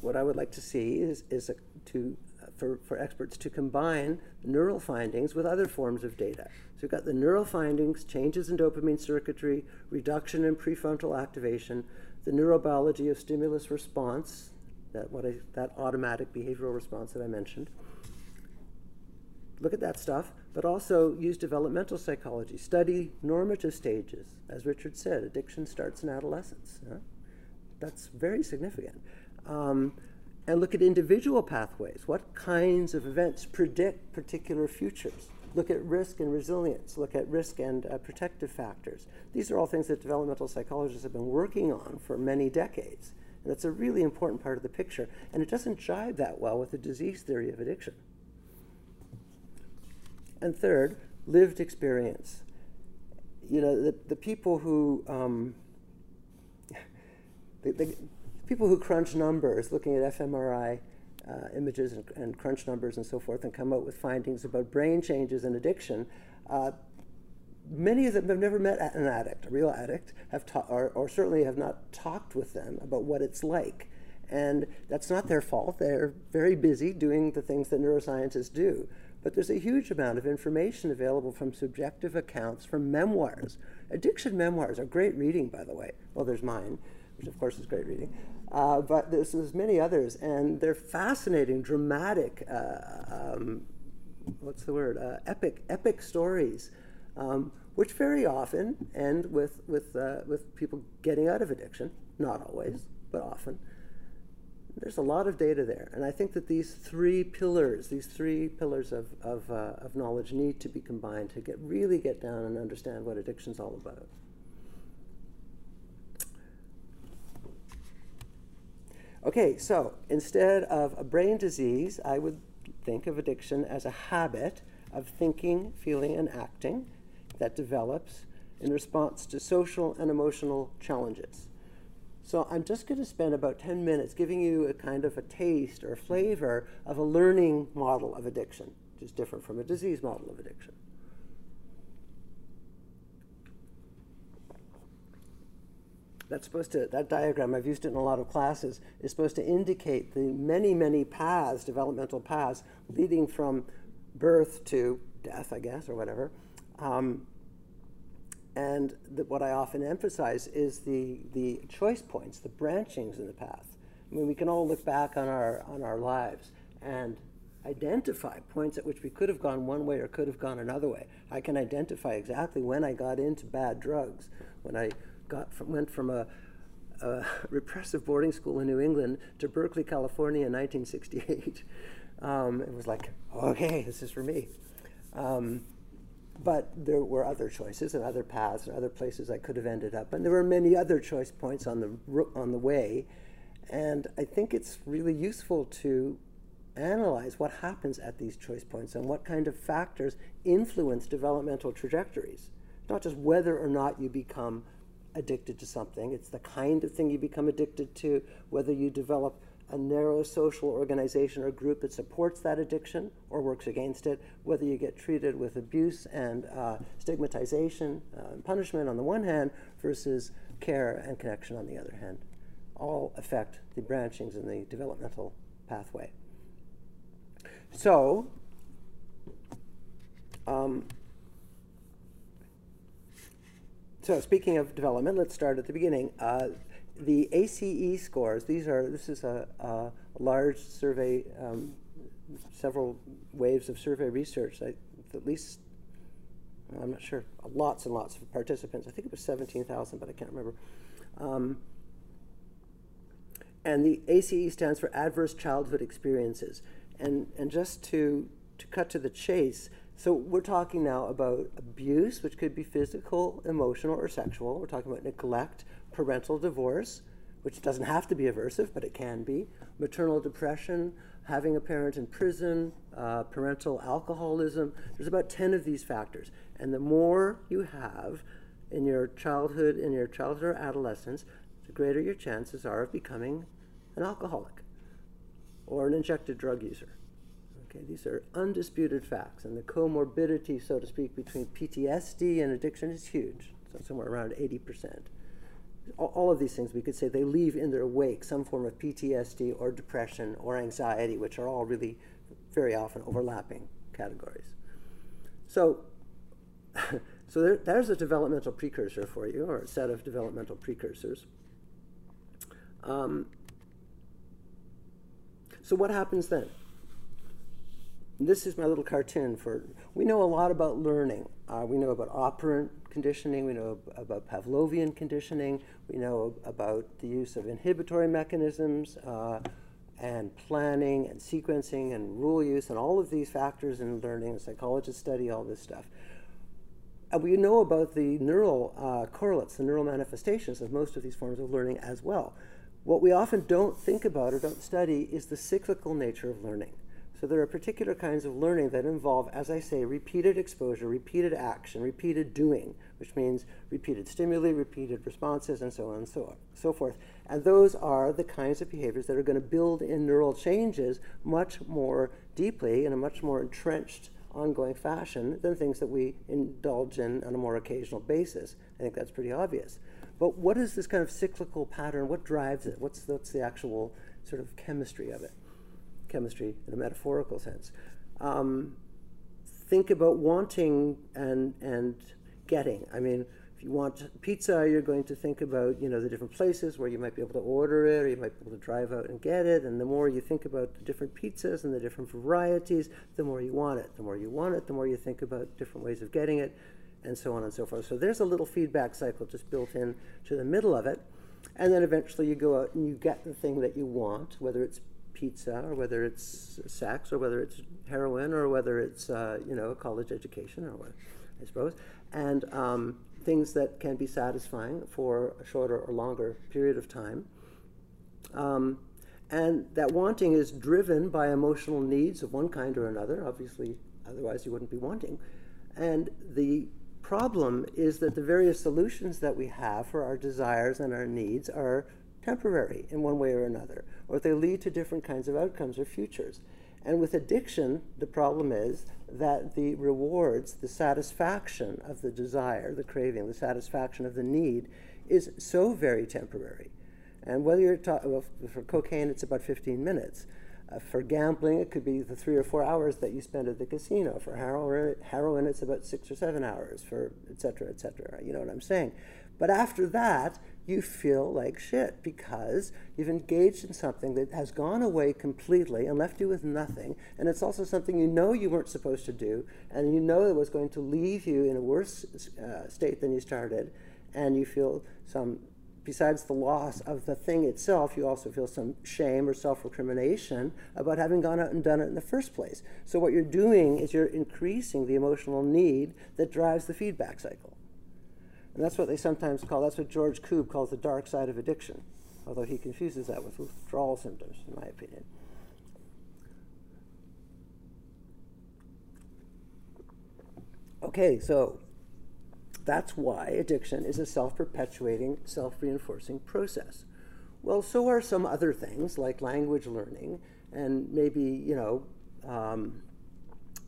what I would like to see is is a, to for, for experts to combine neural findings with other forms of data. So we've got the neural findings, changes in dopamine circuitry, reduction in prefrontal activation, the neurobiology of stimulus response, that, what I, that automatic behavioral response that I mentioned. Look at that stuff, but also use developmental psychology. Study normative stages. As Richard said, addiction starts in adolescence. That's very significant. Um, and look at individual pathways. What kinds of events predict particular futures? Look at risk and resilience. Look at risk and uh, protective factors. These are all things that developmental psychologists have been working on for many decades. And that's a really important part of the picture. And it doesn't jive that well with the disease theory of addiction. And third, lived experience. You know, the, the people who, um, (laughs) people who crunch numbers, looking at fMRI uh, images and, and, crunch numbers and so forth, and come out with findings about brain changes and addiction, uh, many of them have never met an addict, a real addict, have ta- or, or certainly have not talked with them about what it's like. And that's not their fault. They're very busy doing the things that neuroscientists do. But there's a huge amount of information available from subjective accounts, from memoirs. Addiction memoirs are great reading, by the way. Well, there's mine, which of course is great reading. Uh, but there's, there's, many others, and they're fascinating, dramatic, uh, um, what's the word, uh, epic, epic stories, um, which very often end with, with, uh, with people getting out of addiction. Not always, but often. There's a lot of data there, and I think that these three pillars, these three pillars of, of, uh, of knowledge need to be combined to get, really get down and understand what addiction's all about. Okay, so instead of a brain disease, I would think of addiction as a habit of thinking, feeling, and acting that develops in response to social and emotional challenges. So I'm just going to spend about 10 minutes giving you a kind of a taste or flavor of a learning model of addiction, which is different from a disease model of addiction. That's supposed to, that diagram, I've used it in a lot of classes, is supposed to indicate the many, many paths, developmental paths, leading from birth to death, I guess, or whatever. Um, and the, what I often emphasize is the, the choice points, the branchings in the path. I mean, we can all look back on our, on our lives and identify points at which we could have gone one way or could have gone another way. I can identify exactly when I got into bad drugs, when I got from, went from a, a, (laughs) repressive boarding school in New England to Berkeley, California in 1968. (laughs) Um, it was like, okay, this is for me. Um, but there were other choices and other paths and other places I could have ended up. And there were many other choice points on the, on the way. And I think it's really useful to analyze what happens at these choice points and what kind of factors influence developmental trajectories not just whether or not you become addicted to something, it's the kind of thing you become addicted to, whether you develop a narrow social organization or group that supports that addiction or works against it, whether you get treated with abuse and uh, stigmatization uh, and punishment on the one hand versus care and connection on the other hand, all affect the branchings in the developmental pathway. So, um, so speaking of development, let's start at the beginning. Uh, the ACE scores, these are, this is a, a large survey, um, several waves of survey research, I, at least, I'm not sure, lots and lots of participants. I think it was 17,000, but I can't remember. Um, and the ACE stands for Adverse Childhood Experiences. And, and just to, to cut to the chase, so we're talking now about abuse, which could be physical, emotional, or sexual. We're talking about neglect, parental divorce, which doesn't have to be aversive, but it can be, maternal depression, having a parent in prison, uh, parental alcoholism. There's about 10 of these factors. And the more you have in your childhood, in your childhood or adolescence, the greater your chances are of becoming an alcoholic or an injected drug user. Okay, these are undisputed facts, and the comorbidity, so to speak, between PTSD and addiction is huge, so somewhere around 80% all of these things, we could say they leave in their wake some form of PTSD or depression or anxiety, which are all really very often overlapping categories. So, (laughs) so there, there's a developmental precursor for you, or a set of developmental precursors. Um, so what happens then? This is my little cartoon for. We know a lot about learning. Uh, we know about operant conditioning, we know about Pavlovian conditioning, we know about the use of inhibitory mechanisms uh, and planning and sequencing and rule use and all of these factors in learning. Psychologists study all this stuff. And we know about the neural uh, correlates, the neural manifestations of most of these forms of learning as well. What we often don't think about or don't study is the cyclical nature of learning. So there are particular kinds of learning that involve, as I say, repeated exposure, repeated action, repeated doing, which means repeated stimuli, repeated responses, and so on and so on, so forth. And those are the kinds of behaviors that are going to build in neural changes much more deeply in a much more entrenched ongoing fashion than things that we indulge in on a more occasional basis. I think that's pretty obvious. But what is this kind of cyclical pattern? What drives it? What's, what's the actual sort of chemistry of it? Chemistry in a metaphorical sense. Um, think about wanting and, and getting. I mean, if you want pizza, you're going to think about you know the different places where you might be able to order it, or you might be able to drive out and get it. And the more you think about the different pizzas and the different varieties, the more you want it. The more you want it, the more you think about different ways of getting it, and so on and so forth. So there's a little feedback cycle just built in to the middle of it. And then eventually you go out and you get the thing that you want, whether it's pizza or whether it's sex or whether it's heroin or whether it's uh, you know college education or what I suppose. And um, things that can be satisfying for a shorter or longer period of time. Um, and that wanting is driven by emotional needs of one kind or another obviously otherwise you wouldn't be wanting. And the problem is that the various solutions that we have for our desires and our needs are temporary in one way or another, or they lead to different kinds of outcomes or futures. And with addiction, the problem is that the rewards, the satisfaction of the desire, the craving, the satisfaction of the need is so very temporary. And whether you're talking, well, for cocaine, it's about 15 minutes. Uh, for gambling, it could be the three or four hours that you spend at the casino. For heroin, heroin, it's about six or seven hours. For et cetera, et cetera. You know what I'm saying? But after that, you feel like shit because you've engaged in something that has gone away completely and left you with nothing. And it's also something you know you weren't supposed to do, and you know it was going to leave you in a worse uh, state than you started. And you feel some, besides the loss of the thing itself, you also feel some shame or self recrimination about having gone out and done it in the first place. So, what you're doing is you're increasing the emotional need that drives the feedback cycle. And that's what they sometimes call, that's what George Koob calls the dark side of addiction, although he confuses that with withdrawal symptoms, in my opinion. Okay, so That's why addiction is a self perpetuating, self reinforcing process. Well, so are some other things like language learning and maybe, you know, um,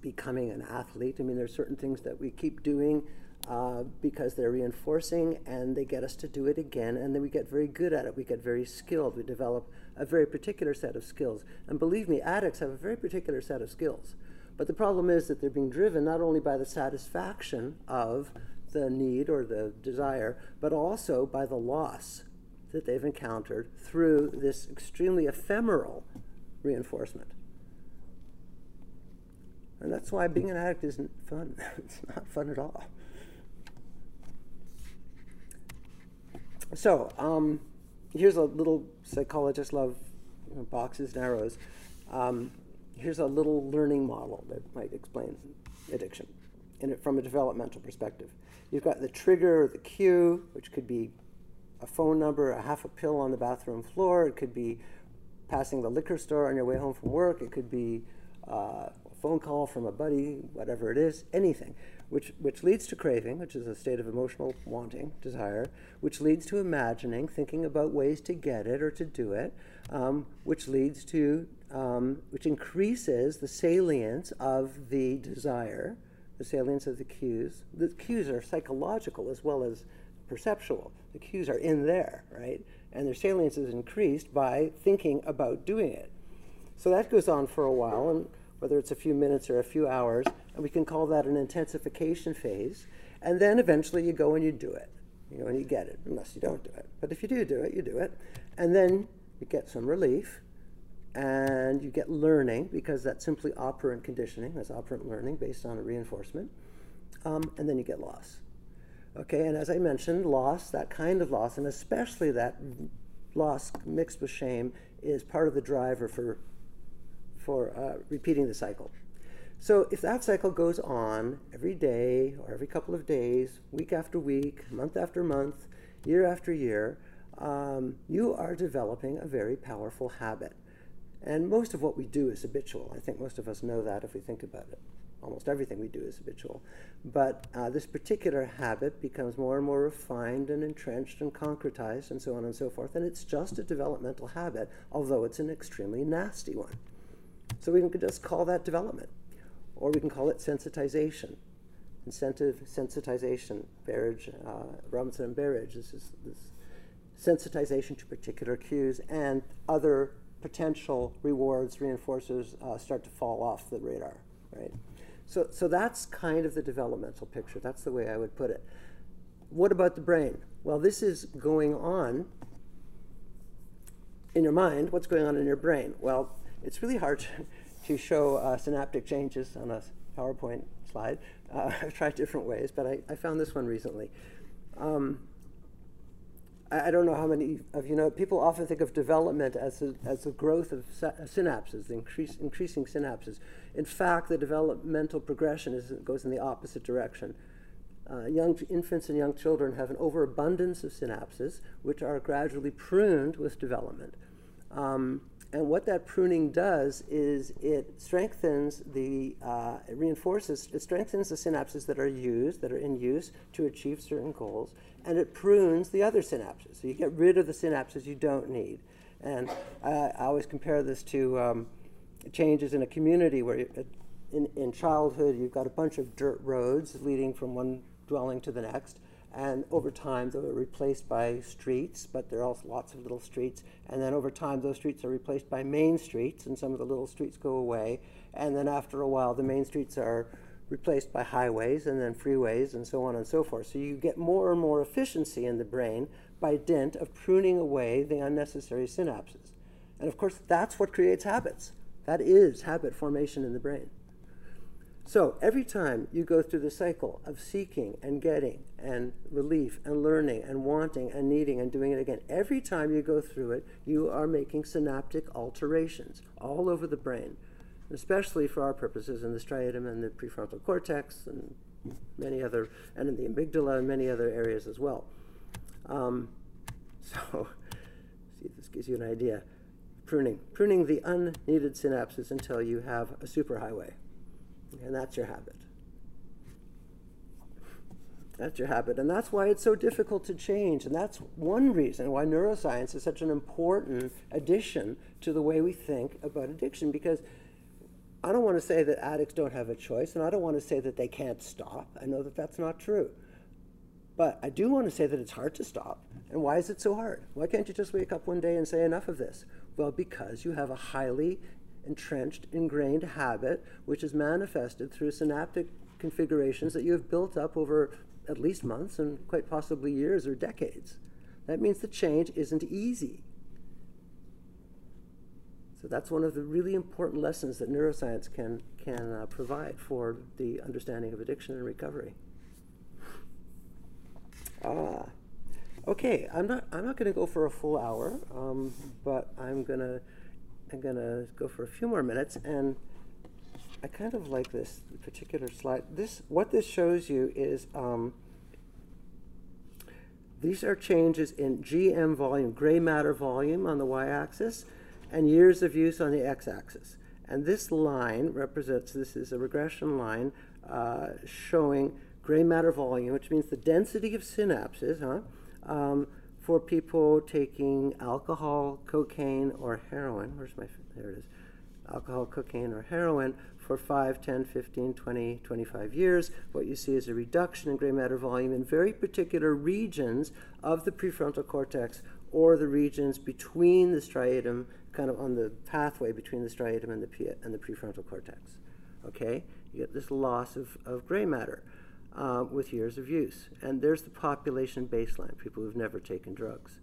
becoming an athlete. I mean, there's certain things that we keep doing uh, because they're reinforcing and they get us to do it again, and then we get very good at it. We get very skilled. We develop a very particular set of skills. And believe me, addicts have a very particular set of skills. But the problem is that they're being driven not only by the satisfaction of the need or the desire, but also by the loss that they've encountered through this extremely ephemeral reinforcement. And that's why being an addict isn't fun. (laughs) it's not fun at all. So, um, here's a little psychologists love boxes and arrows. Um, here's a little learning model that might explain addiction in it from a developmental perspective. You've got the trigger or the cue, which could be a phone number, a half a pill on the bathroom floor. It could be passing the liquor store on your way home from work. It could be uh, a phone call from a buddy, whatever it is, anything, which, which leads to craving, which is a state of emotional wanting, desire, which leads to imagining, thinking about ways to get it or to do it, um, which leads to, um, which increases the salience of the desire, the salience of the cues. The cues are psychological as well as perceptual. The cues are in there, right? And their salience is increased by thinking about doing it. So that goes on for a while, and whether it's a few minutes or a few hours, we can call that an intensification phase. And then eventually you go and you do it, you know, and you get it, unless you don't do it. But if you do do it, you do it. And then you get some relief, and you get learning, because that's simply operant conditioning, that's operant learning based on a reinforcement. Um, and then you get loss. Okay, and as I mentioned, loss, that kind of loss, and especially that loss mixed with shame, is part of the driver for, for uh, repeating the cycle. So if that cycle goes on every day or every couple of days, week after week, month after month, year after year, um, you are developing a very powerful habit. And most of what we do is habitual. I think most of us know that if we think about it almost everything we do is habitual. But uh, this particular habit becomes more and more refined and entrenched and concretized and so on and so forth. And it's just a developmental habit, although it's an extremely nasty one. So we can just call that development. Or we can call it sensitization. Incentive sensitization, Berridge, uh, Robinson and Berridge, this is this sensitization to particular cues and other potential rewards, reinforcers uh, start to fall off the radar, right? So, so that's kind of the developmental picture. That's the way I would put it. What about the brain? Well, this is going on in your mind. What's going on in your brain? Well, it's really hard to, to show uh, synaptic changes on a PowerPoint slide. Uh, (laughs) I've tried different ways, but I, I found this one recently. Um, I, don't know how many of you know, people often think of development as a, as the growth of synapses, the increase, increasing synapses. In fact, the developmental progression is, goes in the opposite direction. Uh, young infants and young children have an overabundance of synapses, which are gradually pruned with development. Um, and what that pruning does is it strengthens the, uh, it reinforces, it strengthens the synapses that are used, that are in use to achieve certain goals, and it prunes the other synapses. So you get rid of the synapses you don't need. And I, I always compare this to um, changes in a community where you, in, in childhood you've got a bunch of dirt roads leading from one dwelling to the next and over time they are replaced by streets, but there are also lots of little streets. And then over time, those streets are replaced by main streets, and some of the little streets go away. And then after a while, the main streets are replaced by highways and then freeways and so on and so forth. So you get more and more efficiency in the brain by dint of pruning away the unnecessary synapses. And of course, that's what creates habits. That is habit formation in the brain. So every time you go through the cycle of seeking and getting and relief and learning and wanting and needing and doing it again, every time you go through it, you are making synaptic alterations all over the brain, especially for our purposes in the striatum and the prefrontal cortex and many other, and in the amygdala and many other areas as well. Um, (laughs) so, see if this gives you an idea. Pruning, pruning the unneeded synapses until you have a superhighway and that's your habit. That's your habit. And that's why it's so difficult to change. And that's one reason why neuroscience is such an important addition to the way we think about addiction. Because I don't want to say that addicts don't have a choice, and I don't want to say that they can't stop. I know that that's not true. But I do want to say that it's hard to stop. And why is it so hard? Why can't you just wake up one day and say enough of this? Well, because you have a highly entrenched, ingrained habit, which is manifested through synaptic configurations that you have built up over at least months and quite possibly years or decades. That means the change isn't easy. So that's one of the really important lessons that neuroscience can, can uh, provide for the understanding of addiction and recovery. Ah, okay. I'm not. I'm not going to go for a full hour, um, but I'm gonna. I'm gonna go for a few more minutes, and I kind of like this particular slide. This what this shows you is um, these are changes in GM volume, gray matter volume on the y-axis, and years of use on the x-axis. And this line represents. This is a regression line uh, showing gray matter volume, which means the density of synapses, huh? Um, for people taking alcohol, cocaine, or heroin. Where's my, there it is. Alcohol, cocaine, or heroin for 5, 10, 15, 20, 25 years. What you see is a reduction in gray matter volume in very particular regions of the prefrontal cortex or the regions between the striatum, kind of on the pathway between the striatum and the, and the prefrontal cortex. Okay? You get this loss of, of gray matter uh, with years of use. And there's the population baseline, people who've never taken drugs.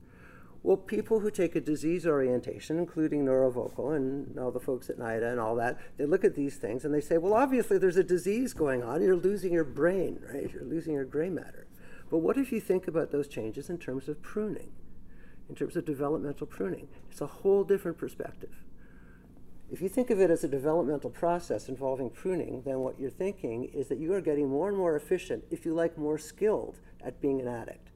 Well, people who take a disease orientation, including Nora Volkow and all the folks at NIDA and all that, they look at these things and they say, well, obviously there's a disease going on. You're losing your brain, right? You're losing your gray matter. But what if you think about those changes in terms of pruning, in terms of developmental pruning? It's a whole different perspective. If you think of it as a developmental process involving pruning, then what you're thinking is that you are getting more and more efficient, if you like, more skilled at being an addict.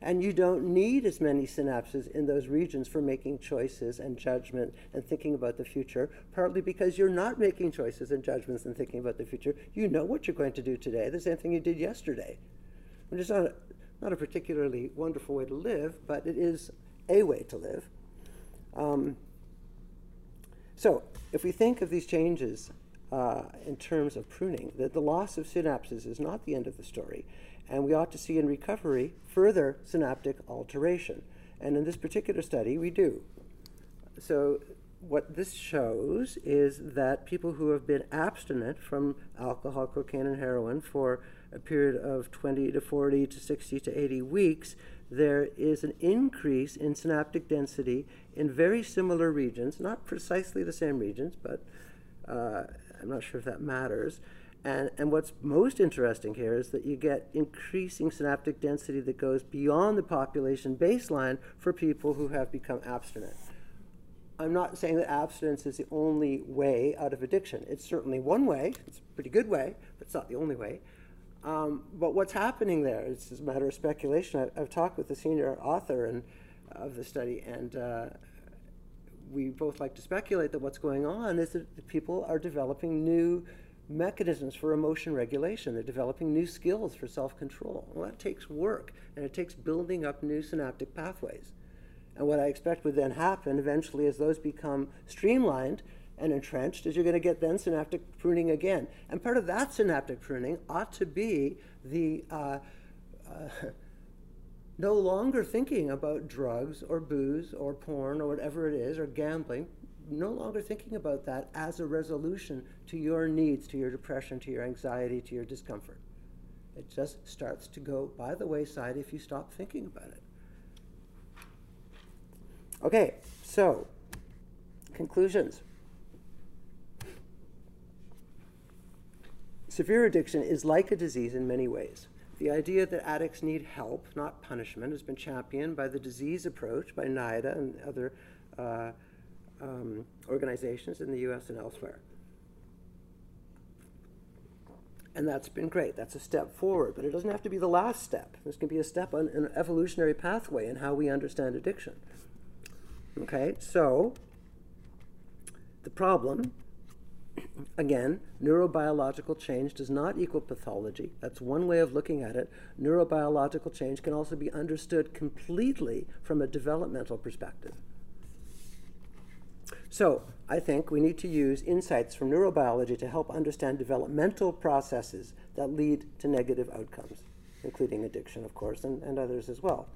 And you don't need as many synapses in those regions for making choices and judgment and thinking about the future, partly because you're not making choices and judgments and thinking about the future. You know what you're going to do today, the same thing you did yesterday. Which is not a, not a particularly wonderful way to live, but it is a way to live. Um, so if we think of these changes uh, in terms of pruning, that the loss of synapses is not the end of the story, and we ought to see in recovery further synaptic alteration. And in this particular study, we do. So what this shows is that people who have been abstinent from alcohol, cocaine, and heroin for a period of 20 to 40 to 60 to 80 weeks there is an increase in synaptic density in very similar regions, not precisely the same regions, but uh, I'm not sure if that matters. And, and what's most interesting here is that you get increasing synaptic density that goes beyond the population baseline for people who have become abstinent. I'm not saying that abstinence is the only way out of addiction. It's certainly one way, it's a pretty good way, but it's not the only way. Um, but what's happening there, it's a matter of speculation. I, have talked with the senior author and, of the study, and uh, we both like to speculate that what's going on is that people are developing new mechanisms for emotion regulation. They're developing new skills for self control. Well, that takes work, and it takes building up new synaptic pathways. And what I expect would then happen eventually as those become streamlined, and entrenched is you're going to get then synaptic pruning again. And part of that synaptic pruning ought to be the uh, uh, (laughs) no longer thinking about drugs or booze or porn or whatever it is or gambling, no longer thinking about that as a resolution to your needs, to your depression, to your anxiety, to your discomfort. It just starts to go by the wayside if you stop thinking about it. Okay, so conclusions. Severe addiction is like a disease in many ways. The idea that addicts need help, not punishment, has been championed by the disease approach by NIDA and other uh, um, organizations in the US and elsewhere. And that's been great. That's a step forward, but it doesn't have to be the last step. This can be a step on an evolutionary pathway in how we understand addiction. Okay, so the problem Again, neurobiological change does not equal pathology. That's one way of looking at it. Neurobiological change can also be understood completely from a developmental perspective. So, I think we need to use insights from neurobiology to help understand developmental processes that lead to negative outcomes, including addiction, of course, and, and others as well.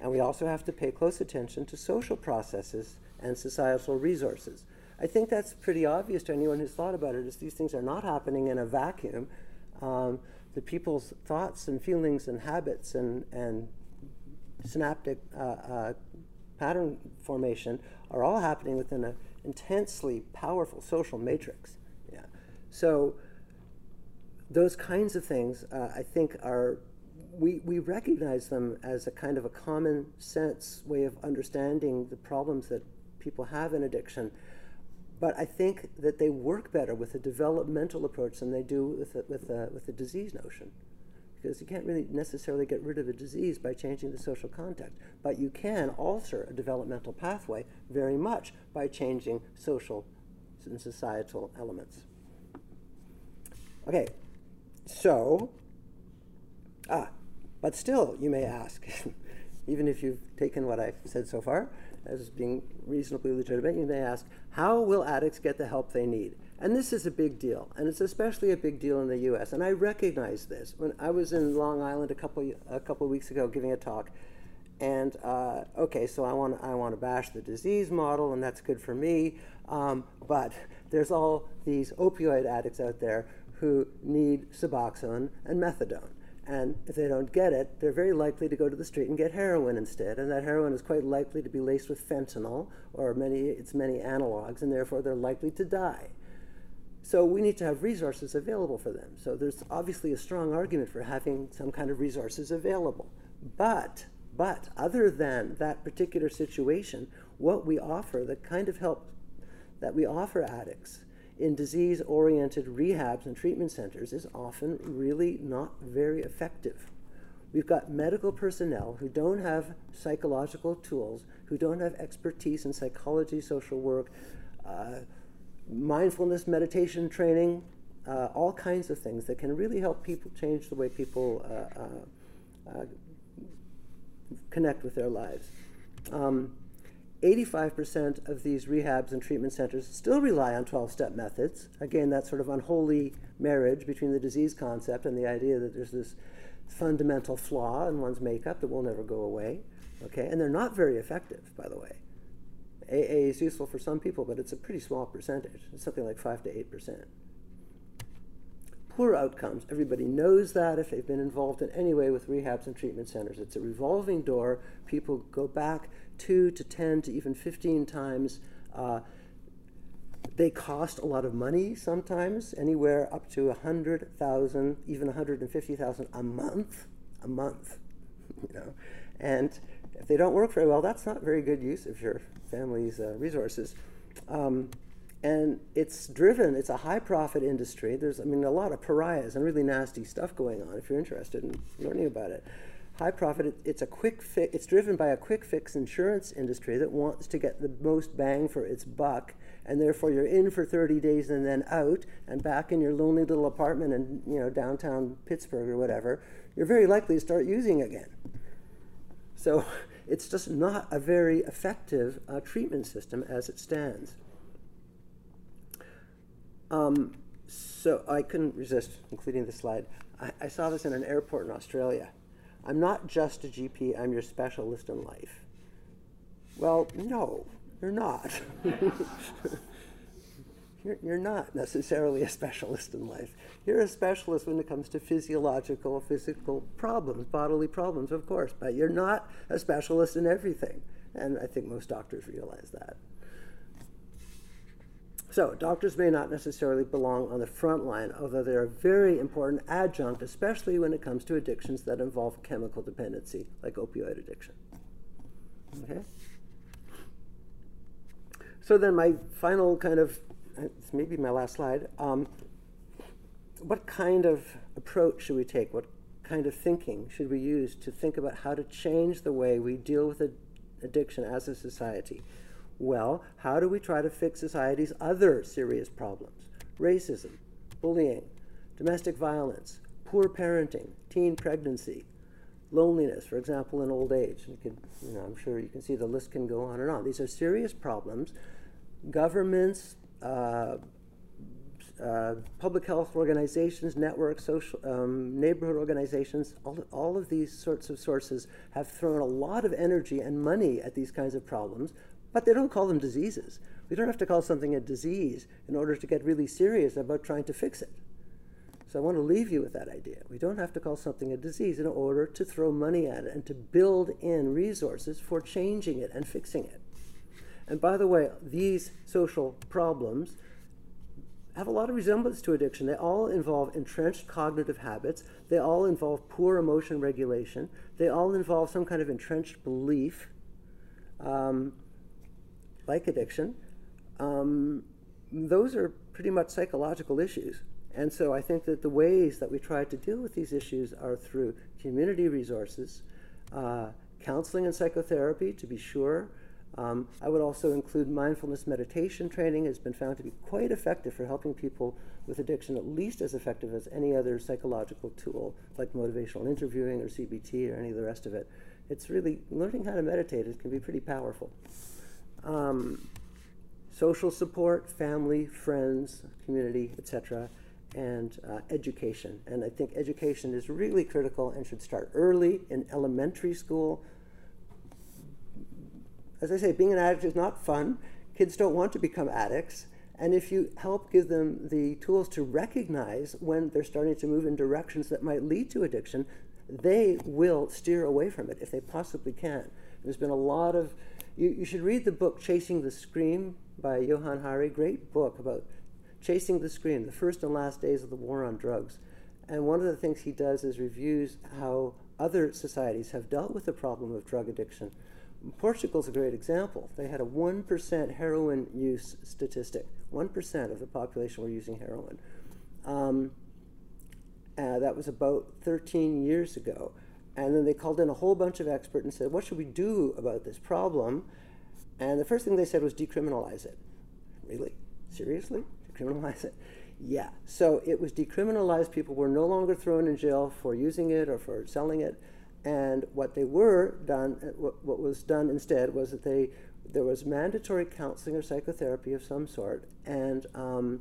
And we also have to pay close attention to social processes and societal resources. I think that's pretty obvious to anyone who's thought about it, is these things are not happening in a vacuum. Um, the people's thoughts and feelings and habits and, and synaptic uh, uh, pattern formation are all happening within an intensely powerful social matrix. Yeah. So those kinds of things, uh, I think, are we, we recognize them as a kind of a common sense way of understanding the problems that people have in addiction. But I think that they work better with a developmental approach than they do with a, with a, with a disease notion. Because you can't really necessarily get rid of a disease by changing the social context. But you can alter a developmental pathway very much by changing social and societal elements. Okay, so, ah, but still, you may ask, (laughs) even if you've taken what I've said so far as being reasonably legitimate, you may ask, how will addicts get the help they need? And this is a big deal, and it's especially a big deal in the U.S. And I recognize this. When I was in Long Island a couple a couple weeks ago giving a talk, and uh, okay, so I want I want to bash the disease model, and that's good for me. Um, but there's all these opioid addicts out there who need Suboxone and methadone. And if they don't get it, they're very likely to go to the street and get heroin instead. And that heroin is quite likely to be laced with fentanyl or many, its many analogs, and therefore they're likely to die. So we need to have resources available for them. So there's obviously a strong argument for having some kind of resources available. But, but other than that particular situation, what we offer, the kind of help that we offer addicts in disease oriented rehabs and treatment centers is often really not very effective. We've got medical personnel who don't have psychological tools, who don't have expertise in psychology, social work, uh, mindfulness, meditation training, uh, all kinds of things that can really help people change the way people uh, uh, uh connect with their lives. Um, 85% of these rehabs and treatment centers still rely on 12 step methods. Again, that sort of unholy marriage between the disease concept and the idea that there's this fundamental flaw in one's makeup that will never go away. Okay, and they're not very effective, by the way. AA is useful for some people, but it's a pretty small percentage. It's something like 5 to 8% poor outcomes. Everybody knows that if they've been involved in any way with rehabs and treatment centers. It's a revolving door. People go back two to 10 to even 15 times. Uh, they cost a lot of money sometimes, anywhere up to 100,000, even 150,000 a month, a month, (laughs) you know. And if they don't work very well, that's not very good use of your family's uh, resources. Um, and it's driven it's a high profit industry there's i mean a lot of pariahs and really nasty stuff going on if you're interested in learning about it high profit it, it's a quick fix it's driven by a quick fix insurance industry that wants to get the most bang for its buck and therefore you're in for 30 days and then out and back in your lonely little apartment in you know downtown pittsburgh or whatever you're very likely to start using again so (laughs) it's just not a very effective uh, treatment system as it stands um, so I couldn't resist including this slide. I, I, saw this in an airport in Australia. I'm not just a GP, I'm your specialist in life. Well, no, you're not. (laughs) you're, you're not necessarily a specialist in life. You're a specialist when it comes to physiological, physical problems, bodily problems, of course, but you're not a specialist in everything. And I think most doctors realize that. So, doctors may not necessarily belong on the front line, although they're a very important adjunct, especially when it comes to addictions that involve chemical dependency, like opioid addiction. Okay? So, then my final kind of, maybe my last slide. Um, what kind of approach should we take? What kind of thinking should we use to think about how to change the way we deal with addiction as a society? Well, how do we try to fix society's other serious problems? racism, bullying, domestic violence, poor parenting, teen pregnancy, loneliness, for example, in old age. You can, you know, I'm sure you can see the list can go on and on. These are serious problems. Governments, uh, uh, public health organizations, networks, social, um, neighborhood organizations, all, all of these sorts of sources have thrown a lot of energy and money at these kinds of problems, but they don't call them diseases. We don't have to call something a disease in order to get really serious about trying to fix it. So I want to leave you with that idea. We don't have to call something a disease in order to throw money at it and to build in resources for changing it and fixing it. And by the way, these social problems have a lot of resemblance to addiction. They all involve entrenched cognitive habits. They all involve poor emotion regulation. They all involve some kind of entrenched belief, um, like addiction. Um, those are pretty much psychological issues. And so I think that the ways that we try to deal with these issues are through community resources, uh, counseling and psychotherapy, to be sure. Um, I would also include mindfulness meditation training has been found to be quite effective for helping people with addiction, at least as effective as any other psychological tool like motivational interviewing or CBT or any of the rest of it. It's really learning how to meditate. It can be pretty powerful. Um, social support, family, friends, community, etc and uh, education. And I think education is really critical and should start early in elementary school. As I say, being an addict is not fun. Kids don't want to become addicts. And if you help give them the tools to recognize when they're starting to move in directions that might lead to addiction, they will steer away from it if they possibly can. There's been a lot of, you, you should read the book Chasing the Scream by Johann Hari, great book about Chasing the Scream, the first and last days of the war on drugs. And one of the things he does is reviews how other societies have dealt with the problem of drug addiction. Portugal's a great example. They had a 1% heroin use statistic. 1% of the population were using heroin. Um, uh, that was about 13 years ago. And then they called in a whole bunch of experts and said, What should we do about this problem? And the first thing they said was decriminalize it. Really? Seriously? decriminalize it? Yeah. So it was decriminalized. People were no longer thrown in jail for using it or for selling it. And what they were done, uh, what, was done instead was that they there was mandatory counseling or psychotherapy of some sort, and um,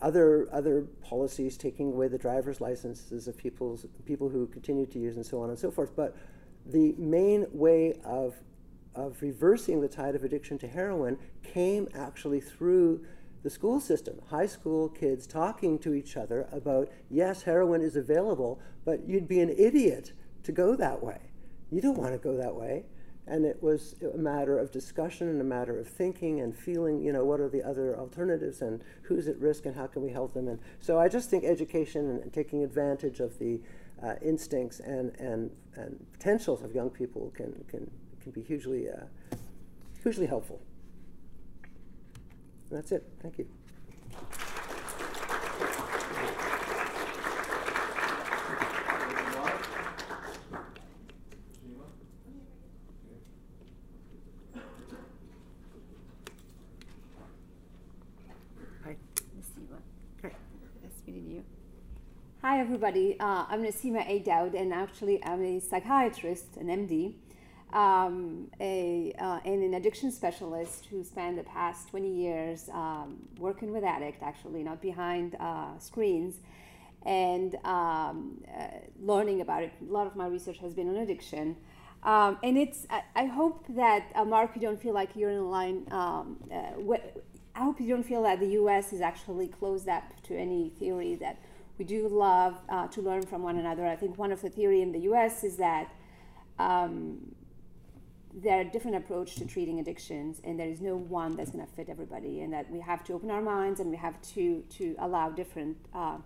other other policies taking away the driver's licenses of people's people who continue to use and so on and so forth. But the main way of of reversing the tide of addiction to heroin came actually through the school system, high school kids talking to each other about, yes, heroin is available, but you'd be an idiot to go that way. You don't want to go that way. And it was a matter of discussion and a matter of thinking and feeling, you know, what are the other alternatives and who's at risk and how can we help them. And so I just think education and taking advantage of the uh, instincts and, and, and potentials of young people can, can, can be hugely, uh, hugely helpful. That's it. Thank you. Everybody. Uh, I'm Nassima Ait-Daoud, and actually, I'm a psychiatrist, an MD um, a, uh, and an addiction specialist who spent the past 20 years um, working with addicts, actually, not behind uh, screens, and um, uh, learning about it. A lot of my research has been on addiction. Um, and it's, I, I hope that, uh, Marc, you don't feel like you're in line. Um, uh, I hope you don't feel that the US is actually closed up to any theory that we do love uh, to learn from one another. I think one of the theory in the US is that um, there are different approach to treating addictions and there is no one that's going to fit everybody and that we have to open our minds and we have to to allow different uh,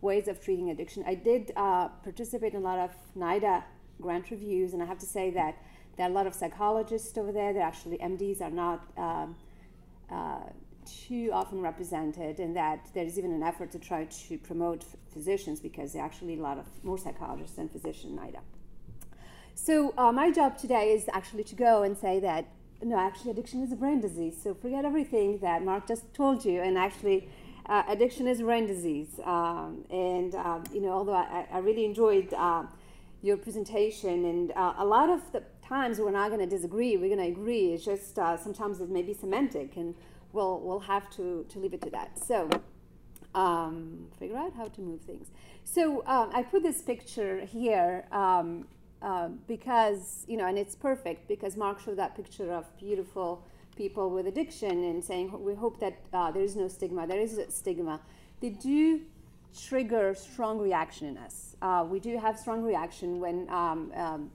ways of treating addiction i did uh, participate in a lot of NIDA grant reviews and i have to say that there are a lot of psychologists over there that actually mds are not um, uh, too often represented and that there is even an effort to try to promote physicians because there are actually a lot of more psychologists than physicians in NIDA so uh, my job today is actually to go and say that no, actually, addiction is a brain disease. So forget everything that Marc just told you. And actually, uh, addiction is a brain disease. Um, and, um, you know, although I, I really enjoyed uh, your presentation, and uh, a lot of the times we're not going to disagree, we're going to agree. It's just uh, sometimes it may be semantic, and we'll, we'll have to, to leave it to that. So, um, figure out how to move things. So, um, I put this picture here. Um, uh, because you know, and it's perfect because Marc showed that picture of beautiful people with addiction and saying we hope that uh, there is no stigma. There is a stigma. They do trigger strong reaction in us. Uh, we do have strong reaction when um, um,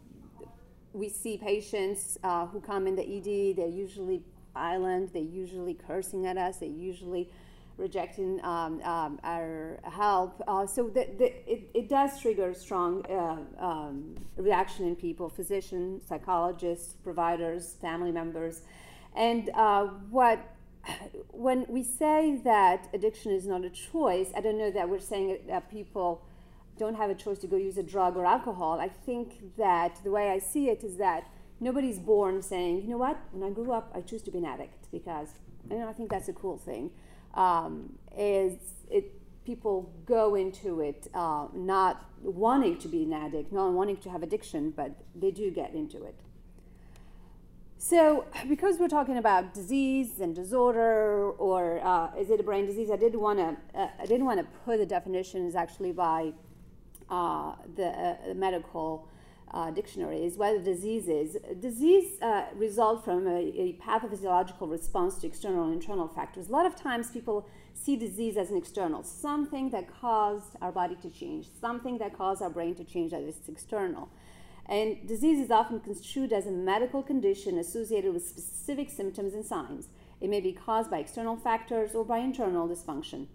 we see patients uh, who come in the ED. They're usually violent. They're usually cursing at us. They're usually rejecting um, um, our help. Uh, so the, the, it, it does trigger strong uh, um, reaction in people, physicians, psychologists, providers, family members. And uh, what when we say that addiction is not a choice, I don't know that we're saying that people don't have a choice to go use a drug or alcohol. I think that the way I see it is that nobody's born saying, you know what, when I grew up, I choose to be an addict because you know, I think that's a cool thing um, is it people go into it uh, not wanting to be an addict, not wanting to have addiction, but they do get into it. So, because we're talking about disease and disorder, or uh, is it a brain disease? I did want to. Uh, I didn't want to put the definitions actually by uh, the uh, medical uh, dictionary is what a disease is. Disease uh, result from a, a, pathophysiological response to external and internal factors. A lot of times people see disease as an external, something that caused our body to change, something that caused our brain to change that is external. And disease is often construed as a medical condition associated with specific symptoms and signs. It may be caused by external factors or by internal dysfunction.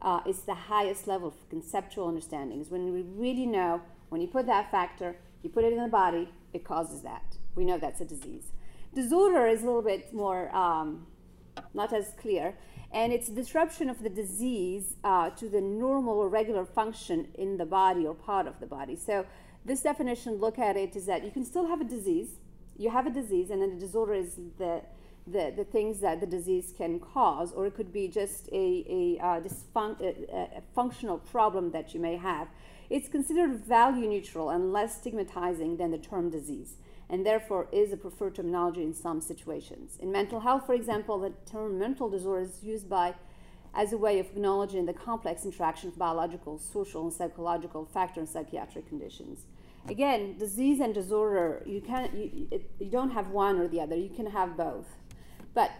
Uh, it's the highest level of conceptual understanding. Is when we really know when you put that factor, you put it in the body, it causes that. We know that's a disease. Disorder is a little bit more um, not as clear, and it's disruption of the disease uh, to the normal or regular function in the body or part of the body. So this definition, look at it, is that you can still have a disease. You have a disease, and then the disorder is the the, the things that the disease can cause, or it could be just a, a, uh, dysfun- a, a functional problem that you may have. It's considered value neutral and less stigmatizing than the term disease, and therefore is a preferred terminology in some situations. In mental health, for example, the term mental disorder is used by as a way of acknowledging the complex interaction of biological, social, and psychological factors in psychiatric conditions. Again, disease and disorder, you, can, you, you don't have one or the other, you can have both. But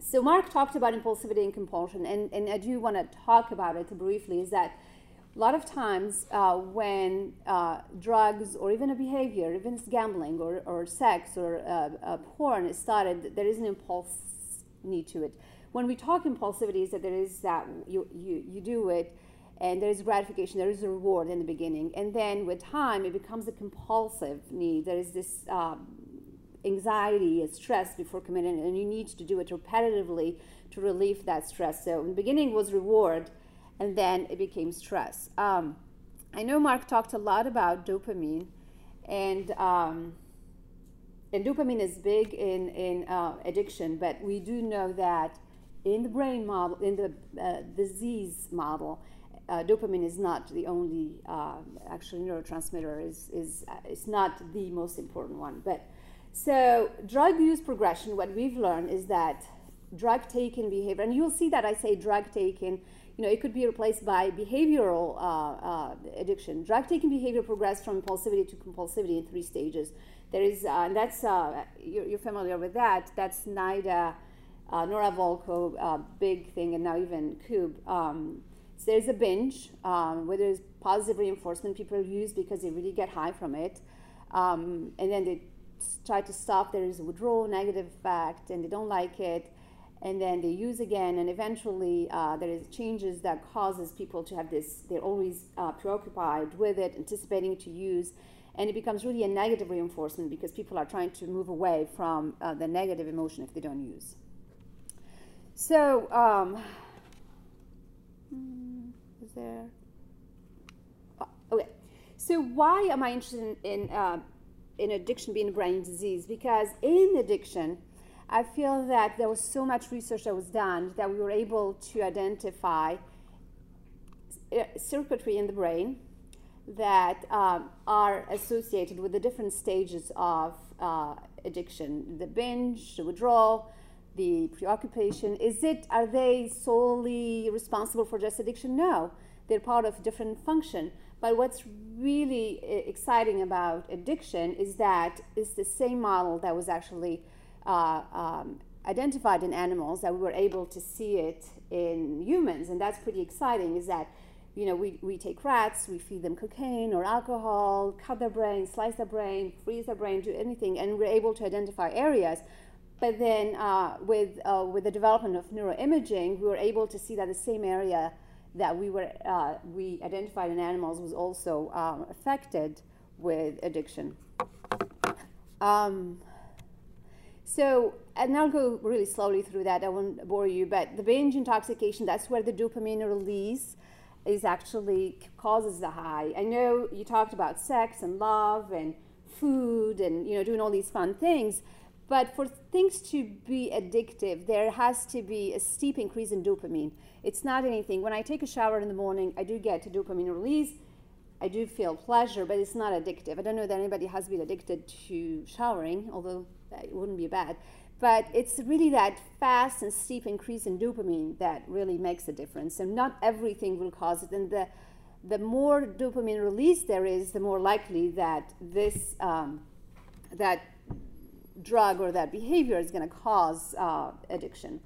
so Marc talked about impulsivity and compulsion, and, and I do want to talk about it briefly, is that a lot of times uh, when uh, drugs or even a behavior, even gambling or, or sex or uh, uh, porn is started, there is an impulse need to it. When we talk impulsivity, is that there is that you, you, you do it and there is gratification, there is a reward in the beginning. And then with time, it becomes a compulsive need. There is this um, anxiety and stress before committing, and you need to do it repetitively to relieve that stress. So in the beginning was reward and then it became stress. Um, I know Marc talked a lot about dopamine, and um, and dopamine is big in in uh, addiction, but we do know that in the brain model, in the uh, disease model, uh, dopamine is not the only um, actually neurotransmitter. is is uh, It's not the most important one, but so drug use progression. What we've learned is that drug taking behavior, and you'll see that I say drug taking you know, it could be replaced by behavioral uh, uh, addiction. Drug taking behavior progress from impulsivity to compulsivity in three stages. There is, uh, and that's, uh, you're, you're, familiar with that. That's NIDA, Nora Volkow, uh, big thing, and now even Koob. Um, so there's a binge um, where there's positive reinforcement people use because they really get high from it. Um, and then they try to stop. There is a withdrawal negative effect, and they don't like it and then they use again and eventually uh, there is changes that causes people to have this they're always uh, preoccupied with it anticipating to use and it becomes really a negative reinforcement because people are trying to move away from uh, the negative emotion if they don't use. So um, hmm, is there oh, okay. So why am i interested in in, uh, in addiction being a brain disease? Because in addiction I feel that there was so much research that was done that we were able to identify uh, circuitry in the brain that um, are associated with the different stages of uh, addiction the binge, the withdrawal, the preoccupation. Is it, are they solely responsible for just addiction? No, they're part of different function. But what's really uh, exciting about addiction is that it's the same model that was actually uh, um, identified in animals that we were able to see it in humans, and that's pretty exciting. Is that you know we, we take rats, we feed them cocaine or alcohol, cut their brain, slice their brain, freeze their brain, do anything, and we're able to identify areas. But then uh, with uh, with the development of neuroimaging, we were able to see that the same area that we were uh, we identified in animals was also um, affected with addiction. Um, so, and I'll go really slowly through that. I won't bore you, but the binge intoxication, that's where the dopamine release is actually causes the high. I know you talked about sex and love and food and you know doing all these fun things, but for things to be addictive, there has to be a steep increase in dopamine. It's not anything. When I take a shower in the morning, I do get a dopamine release. I do feel pleasure, but it's not addictive. I don't know that anybody has been addicted to showering, although it wouldn't be bad. But it's really that fast and steep increase in dopamine that really makes a difference. And not everything will cause it. And the, the more dopamine release there is, the more likely that this um, that drug or that behavior is going to cause uh, addiction.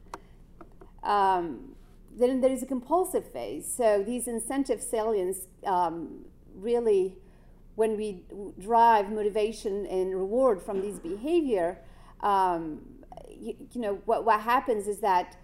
Um, then there is a compulsive phase. So these incentive salience um, really, when we drive motivation and reward from these behavior, um, you, you, know what, what happens is that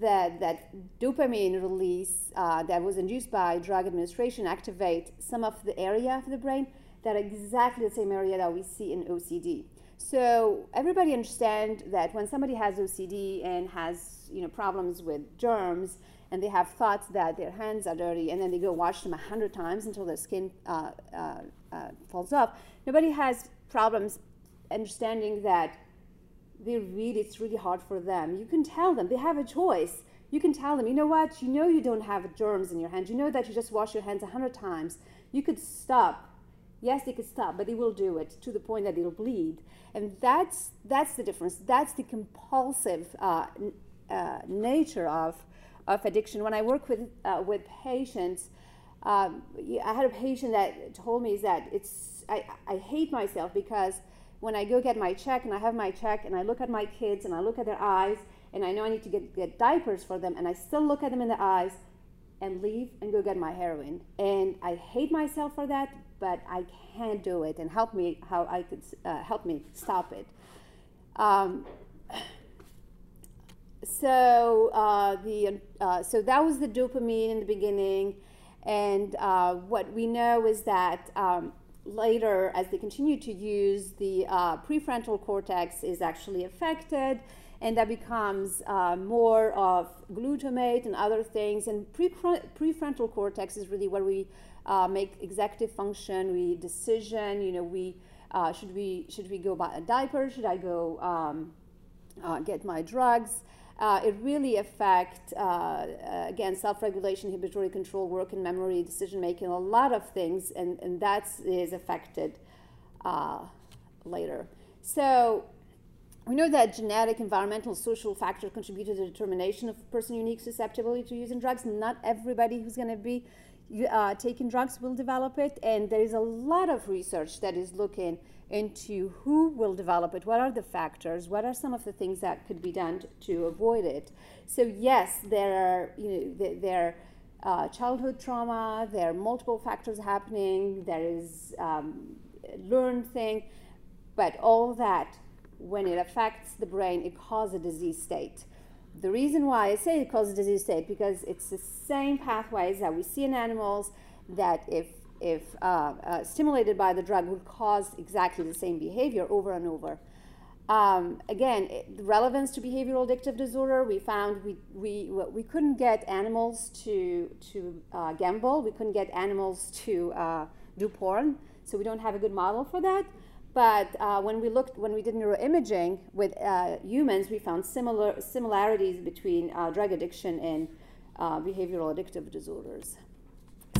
that, that dopamine release uh, that was induced by drug administration activate some of the area of the brain that are exactly the same area that we see in OCD. So everybody understand that when somebody has OCD and has you know problems with germs, and they have thoughts that their hands are dirty, and then they go wash them a hundred times until their skin uh, uh, uh, falls off. Nobody has problems understanding that they really it's really hard for them. You can tell them they have a choice. You can tell them, you know what? You know you don't have germs in your hands. You know that you just wash your hands a hundred times. You could stop. Yes, they could stop, but they will do it to the point that they'll bleed. And that's that's the difference. That's the compulsive uh, uh, nature of of addiction. When I work with uh, with patients, um, I had a patient that told me that it's I, I hate myself because when I go get my check and I have my check and I look at my kids and I look at their eyes and I know I need to get, get diapers for them and I still look at them in the eyes and leave and go get my heroin. And I hate myself for that, but I can't do it and help me how I could uh, help me stop it. Um, so uh, the uh, so that was the dopamine in the beginning, and uh, what we know is that um, later, as they continue to use, the uh, prefrontal cortex is actually affected, and that becomes uh, more of glutamate and other things. And pre- prefrontal cortex is really where we uh, make executive function, we decision. You know, we should we should we go buy a diaper? Should I go um, get my drugs? Uh, it really affects, uh, uh, again, self-regulation, inhibitory control, work and memory, decision-making, a lot of things, and, and that is affected uh, later. So we know that genetic, environmental, social factors contribute to the determination of a person's unique susceptibility to using drugs. Not everybody who's going to be uh, taking drugs will develop it, and there is a lot of research that is looking into who will develop it, what are the factors, what are some of the things that could be done to avoid it. So yes, there are you know there uh, childhood trauma, there are multiple factors happening, there is um, learned thing, but all that when it affects the brain, it causes a disease state. The reason why I say it causes a disease state because it's the same pathways that we see in animals that if if uh, uh, stimulated by the drug, would cause exactly the same behavior over and over. Um, again, it, relevance to behavioral addictive disorder, we found we, we, we couldn't get animals to, to uh, gamble, we couldn't get animals to uh, do porn, so we don't have a good model for that. But uh, when we looked, when we did neuroimaging with uh, humans, we found similar similarities between drug addiction and behavioral addictive disorders.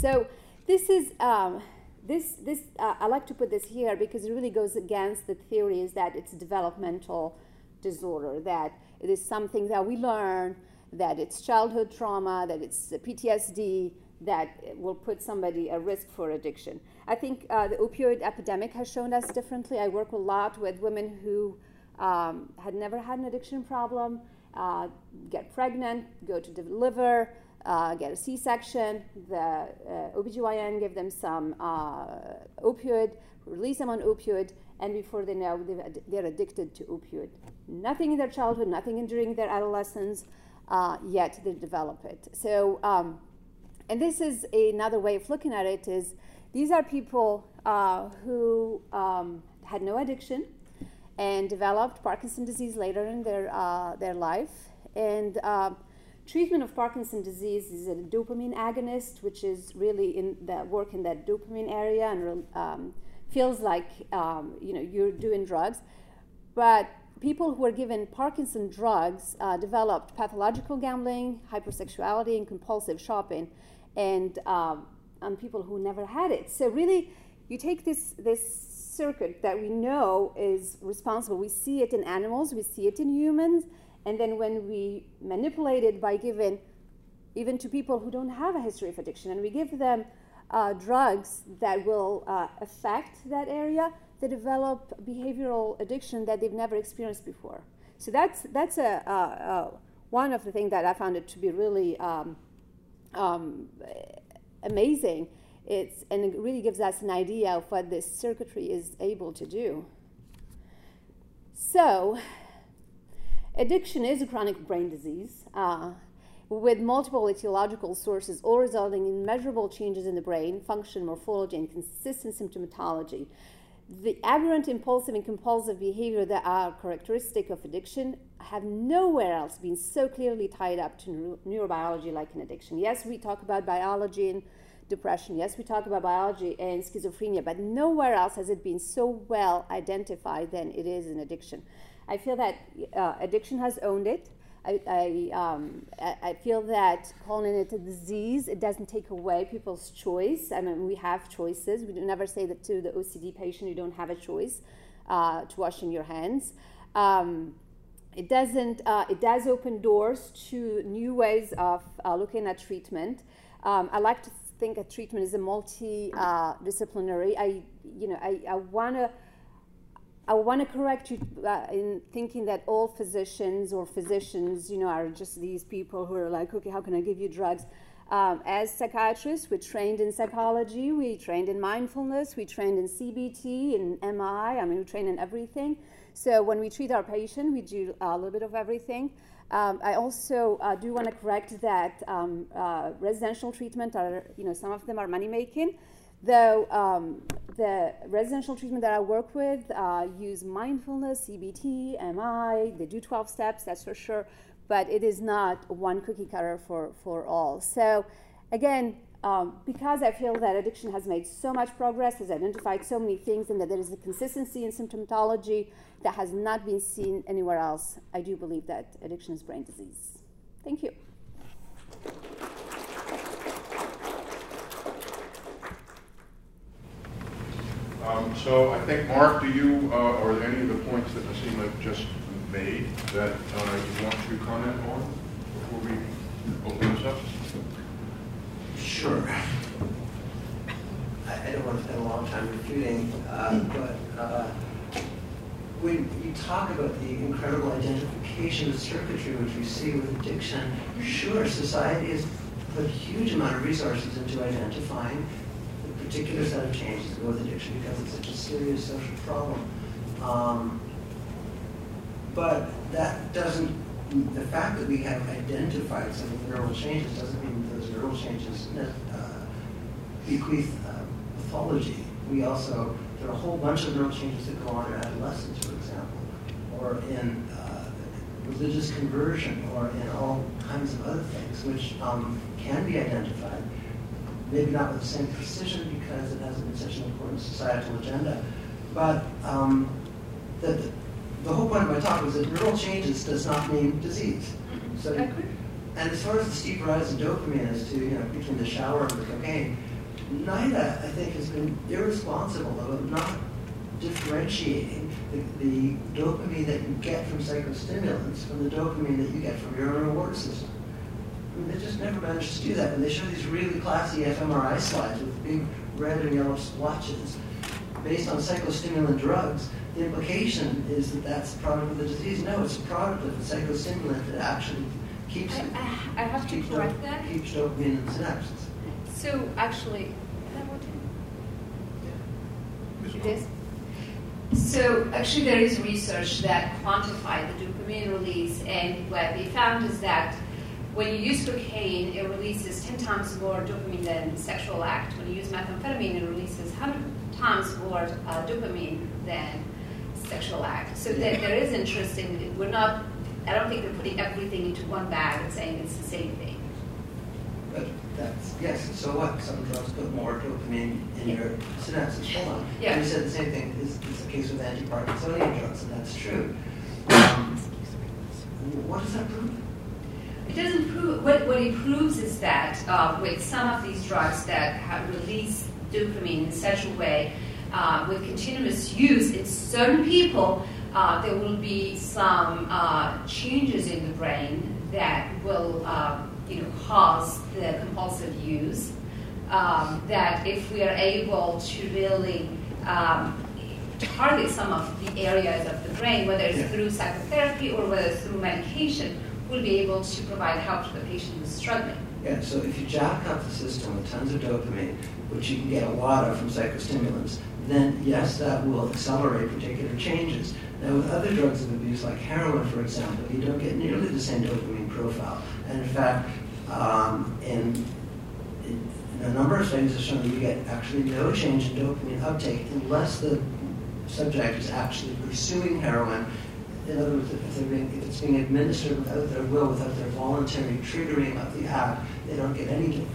So this is um, this this uh, I like to put this here because it really goes against the theories that it's a developmental disorder, that it is something that we learn, that it's childhood trauma, that it's PTSD, that will put somebody at risk for addiction. I think uh, the opioid epidemic has shown us differently. I work a lot with women who um, had never had an addiction problem, uh, get pregnant, go to deliver, uh, get a C-section. The uh, OBGYN give them some uh, opioid, release them on opioid, and before they know, they're addicted to opioid. Nothing in their childhood, nothing during their adolescence, uh, yet they develop it. So, um, and this is another way of looking at it is these are people uh, who um, had no addiction and developed Parkinson's disease later in their, uh, their life. And uh, treatment of Parkinson's disease is a dopamine agonist, which is really in that work in that dopamine area and um, feels like um, you know you're doing drugs. But people who are given Parkinson drugs uh, developed pathological gambling, hypersexuality, and compulsive shopping, and um, on people who never had it. So really, you take this this circuit that we know is responsible. We see it in animals, we see it in humans, and then when we manipulate it by giving even to people who don't have a history of addiction, and we give them uh, drugs that will uh, affect that area, they develop behavioral addiction that they've never experienced before. So that's that's a, a, a one of the things that I found it to be really um, um, amazing. It's, and it really gives us an idea of what this circuitry is able to do. So, addiction is a chronic brain disease uh, with multiple etiological sources, all resulting in measurable changes in the brain, function, morphology, and consistent symptomatology. The aberrant impulsive and compulsive behavior that are characteristic of addiction have nowhere else been so clearly tied up to neurobiology like in addiction. Yes, we talk about biology and depression. Yes, we talk about biology and schizophrenia, but nowhere else has it been so well identified than it is in addiction. I feel that uh, addiction has owned it. I, I, um, I, feel that calling it a disease, it doesn't take away people's choice. I mean, we have choices. We never say that to the OCD patient, you don't have a choice uh, to washing your hands. Um, it doesn't, uh, it does open doors to new ways of uh, looking at treatment. Um, I like to think a treatment is a multidisciplinary. Uh, I, you know, I, I want to I want to correct you uh, in thinking that all physicians or physicians, you know, are just these people who are like, okay, how can I give you drugs? Um, as psychiatrists, we're trained in psychology, we trained in mindfulness, we trained in CBT, in MI. I mean, we train in everything. So when we treat our patient, we do a little bit of everything. Um, I also uh, do want to correct that um, uh, residential treatment are, you know, some of them are money making. Though um, the residential treatment that I work with uh, use mindfulness, CBT, MI, they do 12 steps, that's for sure, but it is not one cookie cutter for, for all. So again, um, because I feel that addiction has made so much progress, has identified so many things, and that there is a consistency in symptomatology that has not been seen anywhere else, I do believe that addiction is brain disease. Thank you. Um, so I think, Marc, do you, uh, or any of the points that Nassima just made that uh, you want to comment on before we open this up? Sure. I, I don't want to spend a long time refuting, uh, but uh, when you talk about the incredible identification of circuitry which we see with addiction, sure, society has put a huge amount of resources into identifying particular set of changes go with addiction because it's such a serious social problem. Um, but that doesn't, the fact that we have identified some of the neural changes doesn't mean those neural changes uh, bequeath uh, pathology. We also, there are a whole bunch of neural changes that go on in adolescence, for example, or in uh, religious conversion, or in all kinds of other things, which um, can be identified maybe not with the same precision because it hasn't been such an important societal agenda. But um, the, the whole point of my talk was that neural changes does not mean disease. So, and as far as the steep rise in dopamine as to, you know, between the shower and the cocaine, NIDA, I think, has been irresponsible about not differentiating the, the, dopamine that you get from psychostimulants from the dopamine that you get from your own reward system. I mean, they just never managed to do that. When they show these really classy fMRI slides with big red and yellow splotches based on psychostimulant drugs, the implication is that that's a product of the disease. No, it's a product of the psychostimulant that actually keeps I, I, I have to correct that. Keeps dopamine in the synapses. So actually, it is. So actually, there is research that quantify the dopamine release, and what they found is that when you use cocaine, it releases 10 times more dopamine than sexual act. When you use methamphetamine, it releases 100 times more uh, dopamine than sexual act. So there, there is interesting. We're not. I don't think they're putting everything into one bag and saying it's the same thing. But that's yes. So what? Some drugs put more dopamine in yeah. your synapses. Hold on. Yeah. You said the same thing is, is the case with anti-Parkinsonian drugs, and that's true. Um, what does that prove? It doesn't prove. What, what it proves is that uh, with some of these drugs that have released dopamine in such a way, uh, with continuous use, in certain people, uh, there will be some uh, changes in the brain that will, um, you know, cause the compulsive use. Um, that if we are able to really um, target some of the areas of the brain, whether it's yeah. through psychotherapy or whether it's through medication, we'll be able to provide help to the patient who's struggling. Yeah, so if you jack up the system with tons of dopamine, which you can get a lot of from psychostimulants, then yes, that will accelerate particular changes. Now, with other drugs of abuse, like heroin, for example, you don't get nearly the same dopamine profile. And in fact, um, in, in, a number of studies have shown that you get actually no change in dopamine uptake unless the subject is actually pursuing heroin. In other words, if, being, if it's being administered without their will, without their voluntary triggering of the act, they don't get any dopamine.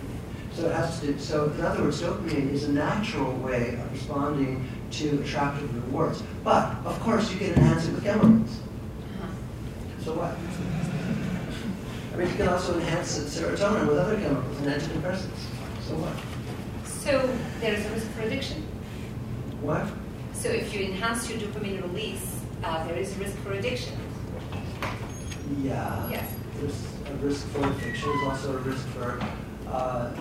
So it has to. So in other words, dopamine is a natural way of responding to attractive rewards. But of course, you can enhance it with chemicals. So what? I mean, you can also enhance serotonin with other chemicals and antidepressants. So what? So there's a risk for addiction. What? So if you enhance your dopamine release, uh, there is risk for addiction. Yeah. Yes. There's a risk for addiction. There's also a risk for uh,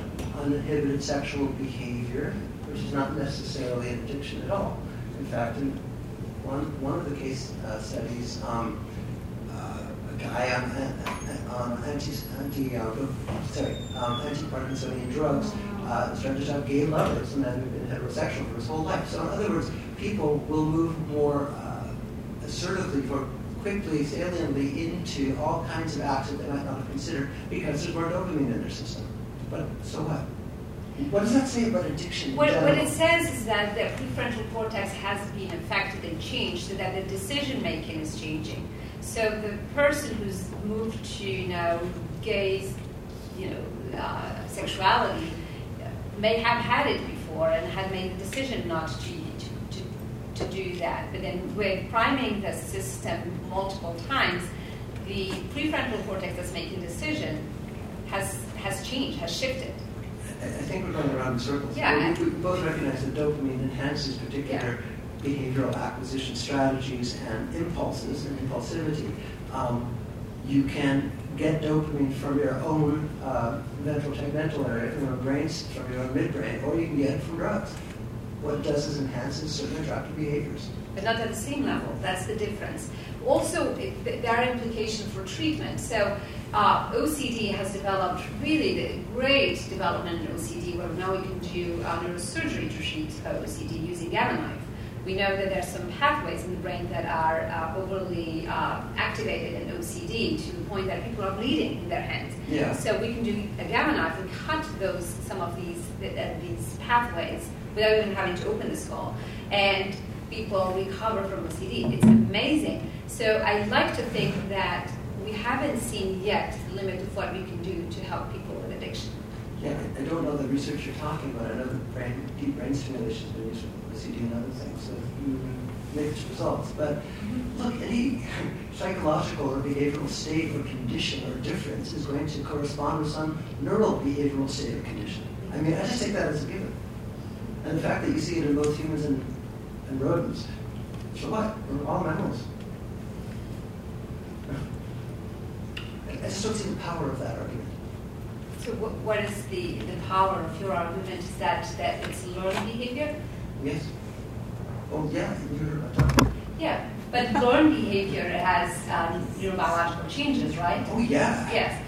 uninhibited sexual behavior, which is not necessarily an addiction at all. In fact, in one, one of the case uh, studies, um, uh, a guy on, on anti, anti, uh, sorry, um, anti-Parkinsonian drugs uh, started to have gay lovers, and then been heterosexual for his whole life. So in other words, people will move more uh, assertively, more quickly, saliently into all kinds of acts that they might not have considered because there's more dopamine in their system. But so what? What does that say about addiction? What, what, it says is that the prefrontal cortex has been affected and changed, so that the decision making is changing. So the person who's moved to, you know, gaze, you know, uh, sexuality may have had it before and had made the decision not to, to, to, do that. But then with priming the system multiple times, the prefrontal cortex that's making decision has has changed, has shifted. I, think we're going around in circles. Yeah. We, we both recognize that dopamine enhances particular yeah. behavioral acquisition strategies and impulses and impulsivity. Um, you can get dopamine from your own uh, ventral tegmental area, from your brain, from your own midbrain, or you can get it from drugs. What it does is enhances certain attractive behaviors. But not at the same level. That's the difference. Also, it, there are implications for treatment. So uh, OCD has developed really the great development in OCD where now we can do uh, neurosurgery to treat OCD using gamma knife. We know that there are some pathways in the brain that are uh, overly uh, activated in OCD to the point that people are bleeding in their hands. Yeah. So we can do a gamma knife and cut those some of these uh, these pathways without even having to open the skull, and people recover from OCD. It's amazing. So I like to think that we haven't seen yet the limit of what we can do to help people with addiction. Yeah, I don't know the research you're talking about. I know that brain, deep brain stimulation has been used for OCD and other things, so you mixed results. But mm-hmm. look, any (laughs) psychological or behavioral state or condition or difference is going to correspond with some neural behavioral state or condition. I mean, I just take that as a given. And the fact that you see it in both humans and, and rodents, so what? We're all mammals. I just don't see the power of that argument. So what, what is the, the power of your argument? Is that, that it's learned behavior? Yes. Oh, yeah, you heard about that. Yeah, but learned behavior has um, neurobiological changes, right? Oh, yeah. Yes.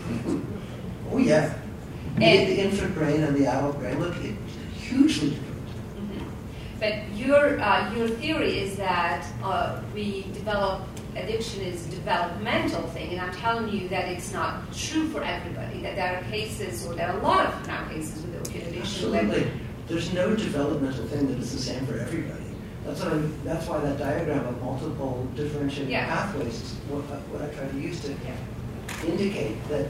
Oh, yeah. The, And- the infant brain and the adult brain look it, hugely different. But your, uh, your theory is that uh, we develop addiction is a developmental thing, and I'm telling you that it's not true for everybody. That there are cases, or there are a lot of now cases with opioid addiction. where- Absolutely. There's no developmental thing that is the same for everybody. That's what I'm, that's why that diagram of multiple differentiating Yeah. pathways is what, I- what I try to use to Yeah. indicate that,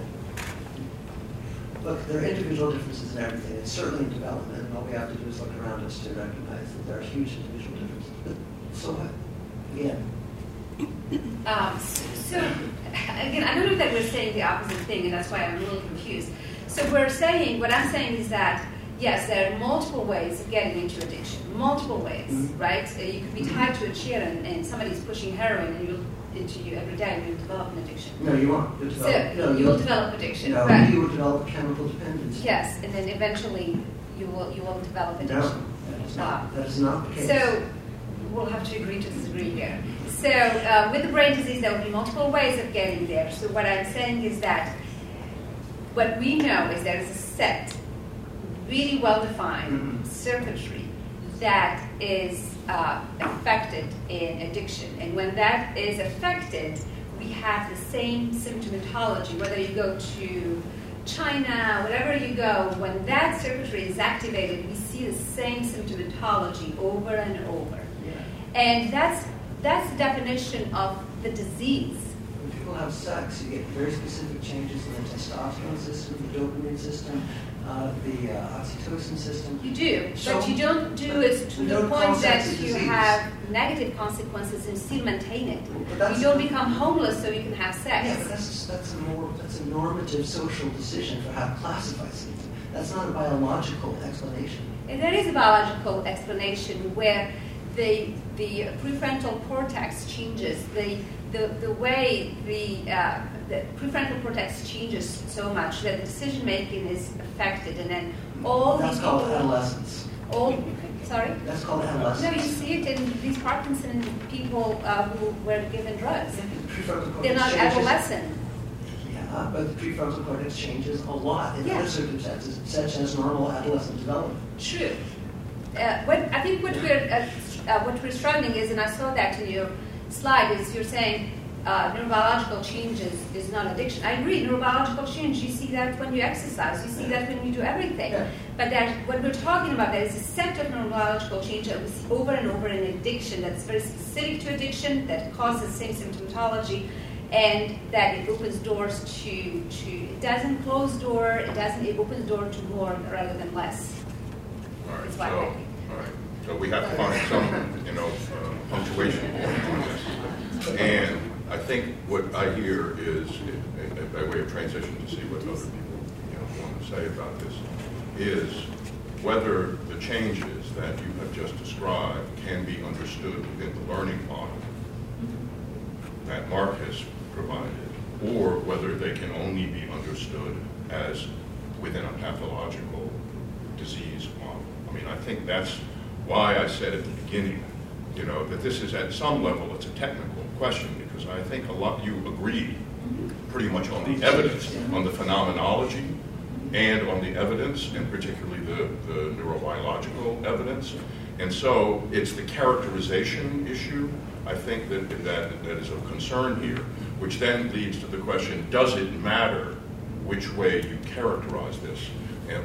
look, there are individual differences in everything, and certainly in development, and all we have to do is look around us to recognize that there are huge individual differences. But so what? Again, Um, so, again, I don't know that we're saying the opposite thing, and that's why I'm a little confused. So we're saying, what I'm saying is that, yes, there are multiple ways of getting into addiction, multiple ways, Mhm. right? Uh, you could be tied to a chair and, and somebody's pushing heroin and you'll into you every day and you'll develop an addiction. no, you won't. You'll So develop, no, you will develop addiction, No, but you will develop chemical dependence. yes, and then eventually you will you will develop No, addiction. that is not, that is not the case. So we'll have to agree to disagree here. So uh, with the brain disease, there will be multiple ways of getting there. So what I'm saying is that what we know is there is a set, really well-defined Mhm. circuitry that is uh, affected in addiction. And when that is affected, we have the same symptomatology, whether you go to China, wherever you go, when that circuitry is activated, we see the same symptomatology over and over. Yeah. And that's, that's the definition of the disease. When people have sex, you get very specific changes in the testosterone system, the dopamine system, uh, the uh, oxytocin system. You do, So- but you don't do it to the point that you disease. have negative consequences and still maintain it. You don't become homeless so you can have sex. Yeah, but that's, that's a more, that's a normative social decision for how to classify something. That's not a biological explanation. And there is a biological explanation where the, the prefrontal cortex changes, the, the, the way the, uh, the prefrontal cortex changes so much that the decision making is affected, and then all That's these called people, adolescence. all, (laughs) sorry? That's called adolescence. No, adolescence. you see it in these Parkinson people uh, who were given drugs. Yeah, the prefrontal cortex They're not changes- adolescent. Yeah, but the prefrontal cortex changes a lot in Yeah. other circumstances, such as normal adolescent development. True. Uh, what I think what we're uh, uh, what we're struggling is, and I saw that in your slide, is you're saying uh, neurobiological changes is not addiction. I agree. Neurobiological change. You see that when you exercise. You see that when you do everything. Yeah. But that what we're talking about there is a set of neurobiological change that we see over and over in addiction that's very specific to addiction that causes the same symptomatology. And that it opens doors to, to it doesn't close door, it doesn't it opens door to more rather than less. All right, It's so, all right, so we have to find some, you know, uh, punctuation point on this. And I think what I hear is, by way of transition to see what other people, you know, want to say about this, is whether the changes that you have just described can be understood within the learning model that Marc has provided, or whether they can only be understood as within a pathological disease model. I mean, I think that's why I said at the beginning, you know, that this is at some level, it's a technical question, because I think a lot, you agree pretty much on the evidence, on the phenomenology, and on the evidence, and particularly the, the neurobiological evidence. And so it's the characterization issue, I think, that, that, that is of concern here, which then leads to the question, does it matter which way you characterize this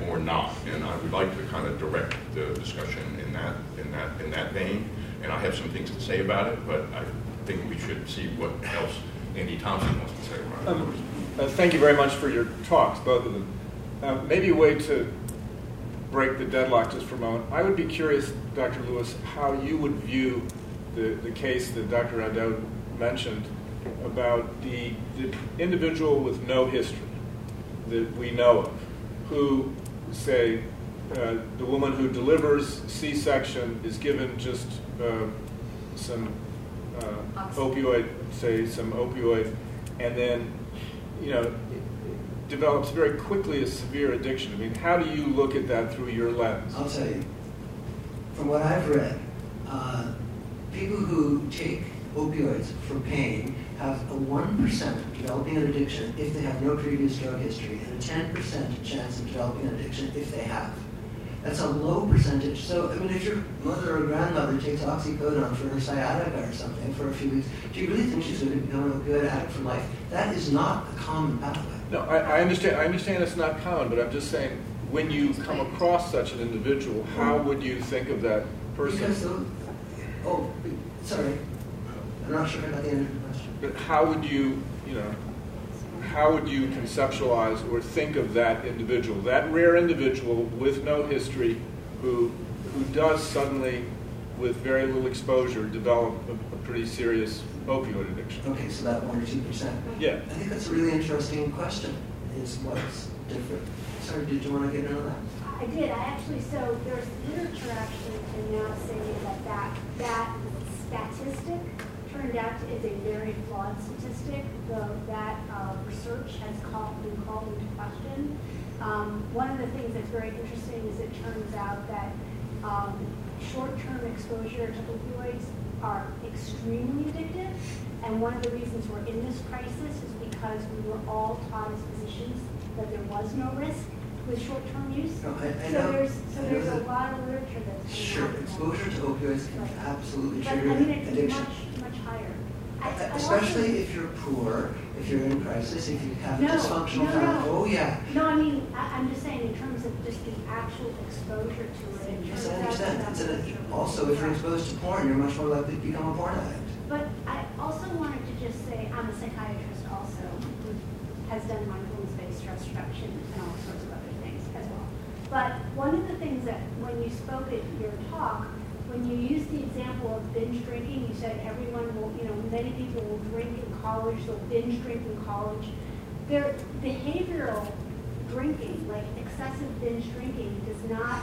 or not? And I would like to kind of direct the discussion in that, in that, in that vein. And I have some things to say about it, but I think we should see what else Andy Thomson wants to say about. Um, uh, thank you very much for your talks, both of them. Uh, maybe a way to break the deadlock just for a moment. I would be curious, Dr. Lewis, how you would view the, the case that Dr. O'Dowd mentioned about the, the individual with no history that we know of, who, say, uh, the woman who delivers C-section is given just uh, some uh, opioid, say some opioid, and then, you know, develops very quickly a severe addiction. I mean, how do you look at that through your lens? I'll tell you. From what I've read, uh, people who take opioids for pain have a 1% developing an addiction if they have no previous drug history, and a 10% chance of developing an addiction if they have. That's a low percentage. So, I mean, if your mother or grandmother takes oxycodone for her sciatica or something for a few weeks, do you really think she's going to become a good addict for life? That is not a common pathway. No, I, I understand. I understand it's not common, but I'm just saying, when you come across such an individual, how would you think of that person? Because the, oh, sorry, I'm not sure about the end of. But how would you, you know, how would you conceptualize or think of that individual, that rare individual with no history, who who does suddenly, with very little exposure, develop a, a pretty serious opioid addiction? Okay, so that one or two percent. Yeah. I think that's a really interesting question. Is what's different? Sorry, did you want to get into that? I did. I actually, so there's literature actually can now saying that that, that statistic turned out is a very flawed statistic. The, that uh, research has called, been called into question. Um, one of the things that's very interesting is it turns out that um, short-term exposure to opioids are extremely addictive. And one of the reasons we're in this crisis is because we were all taught as physicians that there was no risk with short-term use. No, I, I so know. there's so there's a lot of literature that's Sure, out on that. exposure to opioids can Right. absolutely But trigger I mean, addiction. much higher. Especially if you're poor, if you're in crisis, if you have a dysfunctional no, family. no. Oh yeah. No, I mean, I, I'm just saying in terms of just the actual exposure to it. Yes, I understand. that It's an, also, if you're exposed to porn, you're much more likely to become a porn addict. But I also wanted to just say, I'm a psychiatrist also, who has done mindfulness-based stress reduction and all sorts of other things as well. But one of the things that, when you spoke at your talk, when you use the example of binge drinking, you said everyone will, you know, many people will drink in college, they'll binge drink in college. Their behavioral drinking, like excessive binge drinking, does not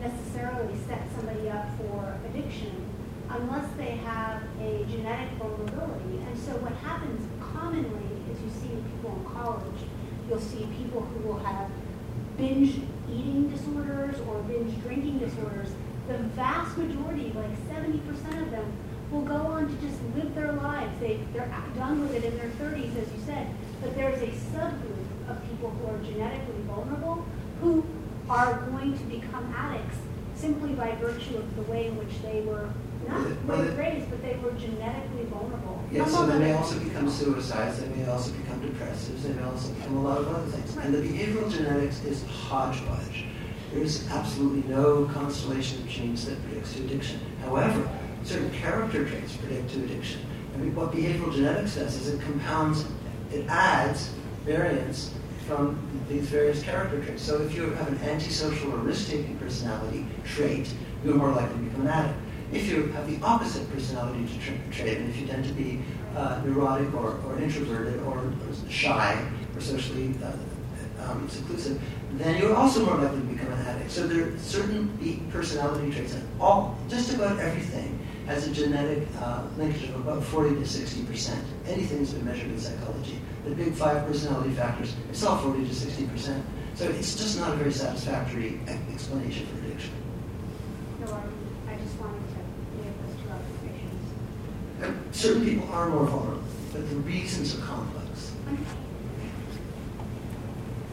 necessarily set somebody up for addiction unless they have a genetic vulnerability. And so what happens commonly is you see people in college, you'll see people who will have binge eating disorders or binge drinking disorders. The vast majority, like 70% of them, will go on to just live their lives. They, they're done with it in their 30s, as you said. But there's a subgroup of people who are genetically vulnerable who are going to become addicts simply by virtue of the way in which they were not Well, raised, but they were genetically vulnerable. Yes, so they may also become suicides, they may also become depressives, they may also become a lot of other things. And the behavioral genetics is hodgepodge. There's absolutely no constellation of genes that predicts addiction. However, certain character traits predict to addiction. I mean, what behavioral genetics does is it compounds, it adds variants from these various character traits. So if you have an antisocial or risk-taking personality trait, you're more likely to become an addict. If you have the opposite personality tra- trait, and if you tend to be uh, neurotic or, or introverted or, or shy or socially uh, um, seclusive, then you're also more likely to become an addict. So there are certain personality traits, and all, just about everything has a genetic uh, linkage of about 40 to 60 percent. Anything that's been measured in psychology, the big five personality factors, it's all 40 to 60 percent. So it's just not a very satisfactory explanation for addiction. No, I, I just wanted to make those two observations. Certain people are more vulnerable, but the reasons are complex.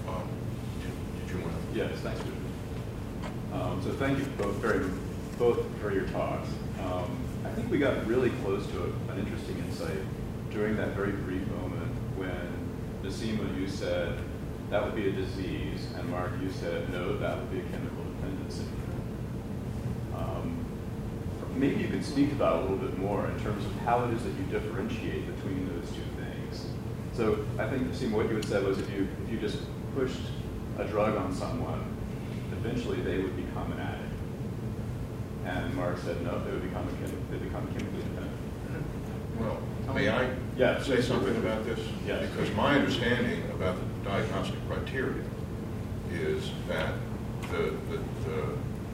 Um, Did did you want to? Yes, thanks. Um, so thank you both very, both for your talks. Um, I think we got really close to a, an interesting insight during that very brief moment when Nassima, you said that would be a disease, and Marc, you said no, that would be a chemical dependency. Um, maybe you could speak to that a little bit more in terms of how it is that you differentiate between those two things. So I think, Nassima, what you had said was if you if you just pushed a drug on someone, eventually they would become an addict. And Marc said, no, they would become, a they become chemically dependent. Well, may I Yeah. say something about this? Yes. Because my understanding about the diagnostic criteria is that the, the, the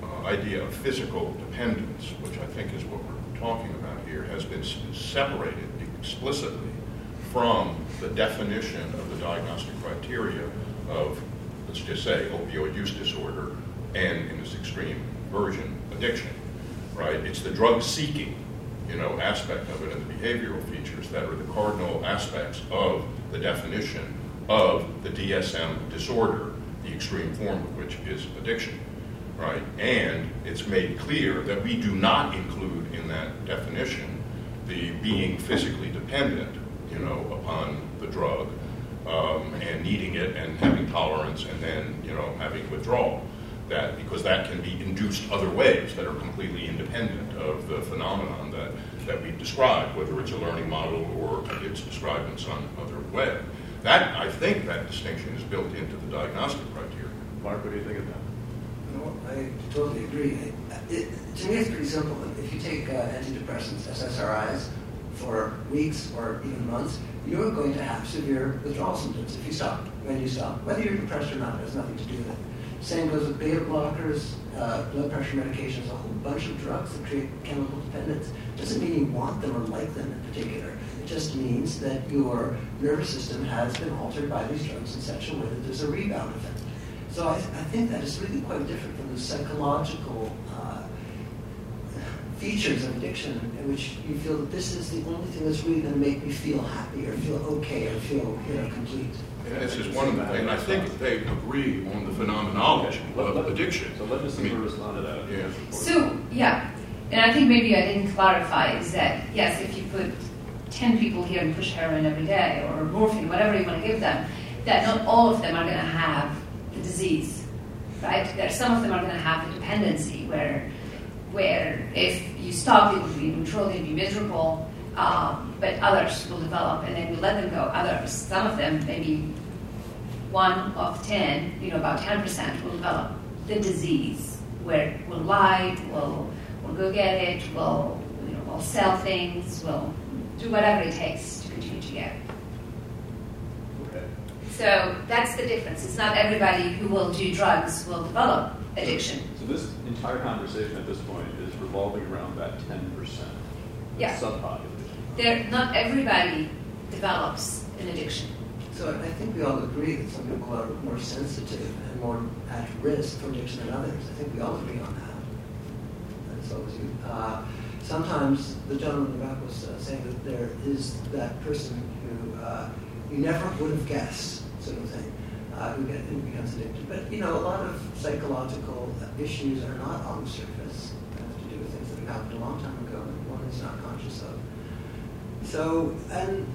uh, idea of physical dependence, which I think is what we're talking about here, has been separated explicitly from the definition of the diagnostic criteria of, let's just say, opioid use disorder and, in this extreme version, addiction, right? It's the drug seeking, you know, aspect of it and the behavioral features that are the cardinal aspects of the definition of the DSM disorder, the extreme form of which is addiction, right? And it's made clear that we do not include in that definition the being physically dependent, you know, upon the drug um, and needing it and having tolerance and then, you know, having withdrawal. That because that can be induced other ways that are completely independent of the phenomenon that, that we've described, whether it's a learning model or it's described in some other way. That I think that distinction is built into the diagnostic criteria. Marc, what do you think of that? No, I totally agree. It, to me, it's pretty simple. If you take uh, antidepressants, SSRIs, for weeks or even months, you're going to have severe withdrawal symptoms if you stop, when you stop. Whether you're depressed or not has nothing to do with it. Same goes with beta blockers, uh, blood pressure medications, a whole bunch of drugs that create chemical dependence. Doesn't mean you want them or like them in particular. It just means that your nervous system has been altered by these drugs in such a way that there's a rebound effect. So I, I think that is really quite different from the psychological features of addiction in which you feel that this is the only thing that's really going to make me feel happy or feel okay or feel you know complete. And this is one of the things, I think they agree on the phenomenology Let- let- of addiction. So let I Ms. mean, Zimmer respond to that. Yeah. So, yeah, and I think maybe I didn't clarify is that, yes, if you put 10 people here and push heroin every day or morphine, whatever you want to give them, that not all of them are going to have the disease, right? There, some of them are going to have a dependency where, where if you stop, it will be neutral, they'll be miserable, um, but others will develop and then we let them go. Others, some of them, maybe one of 10, you know, about 10% will develop the disease where we'll lie, we'll, we'll go get it, we'll, you know, we'll sell things, we'll do whatever it takes to continue to get it. So that's the difference. It's not everybody who will do drugs will develop addiction. So this entire conversation at this point is revolving around that ten percent. Yeah. Subpopulation. There, not everybody develops an addiction. So I think we all agree that some people are more sensitive and more at risk for addiction than others. I think we all agree on that. That's always you. Uh, sometimes the gentleman in the back was uh, saying that there is that person who uh, you never would have guessed, sort of thing, uh, who, get, who becomes addicted. But you know, a lot of psychological issues are not on the surface. They have to do with things that have happened a long time ago that one is not conscious of. So, and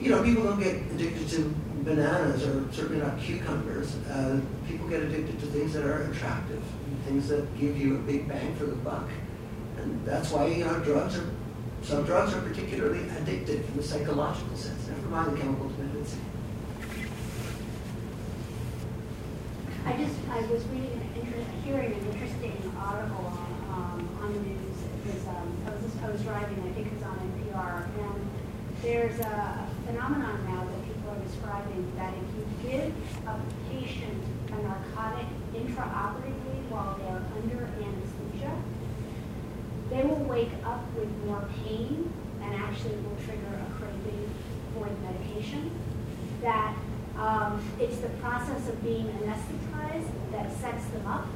you know, people don't get addicted to bananas or certainly not cucumbers. Uh, people get addicted to things that are attractive, things that give you a big bang for the buck. And that's why, you know, drugs are, some drugs are particularly addictive in the psychological sense, never mind the chemical dependency. I just, I was reading an inter, hearing an interesting article on, um, on the news. It was, um, I was, I was driving, I think it was on NPR, and there's a phenomenon now that people are describing that if you give a patient a narcotic intraoperatively while they're under anesthesia, they will wake up with more pain and actually will trigger a craving for the medication. That um, it's the process of being anesthetized that sets them up.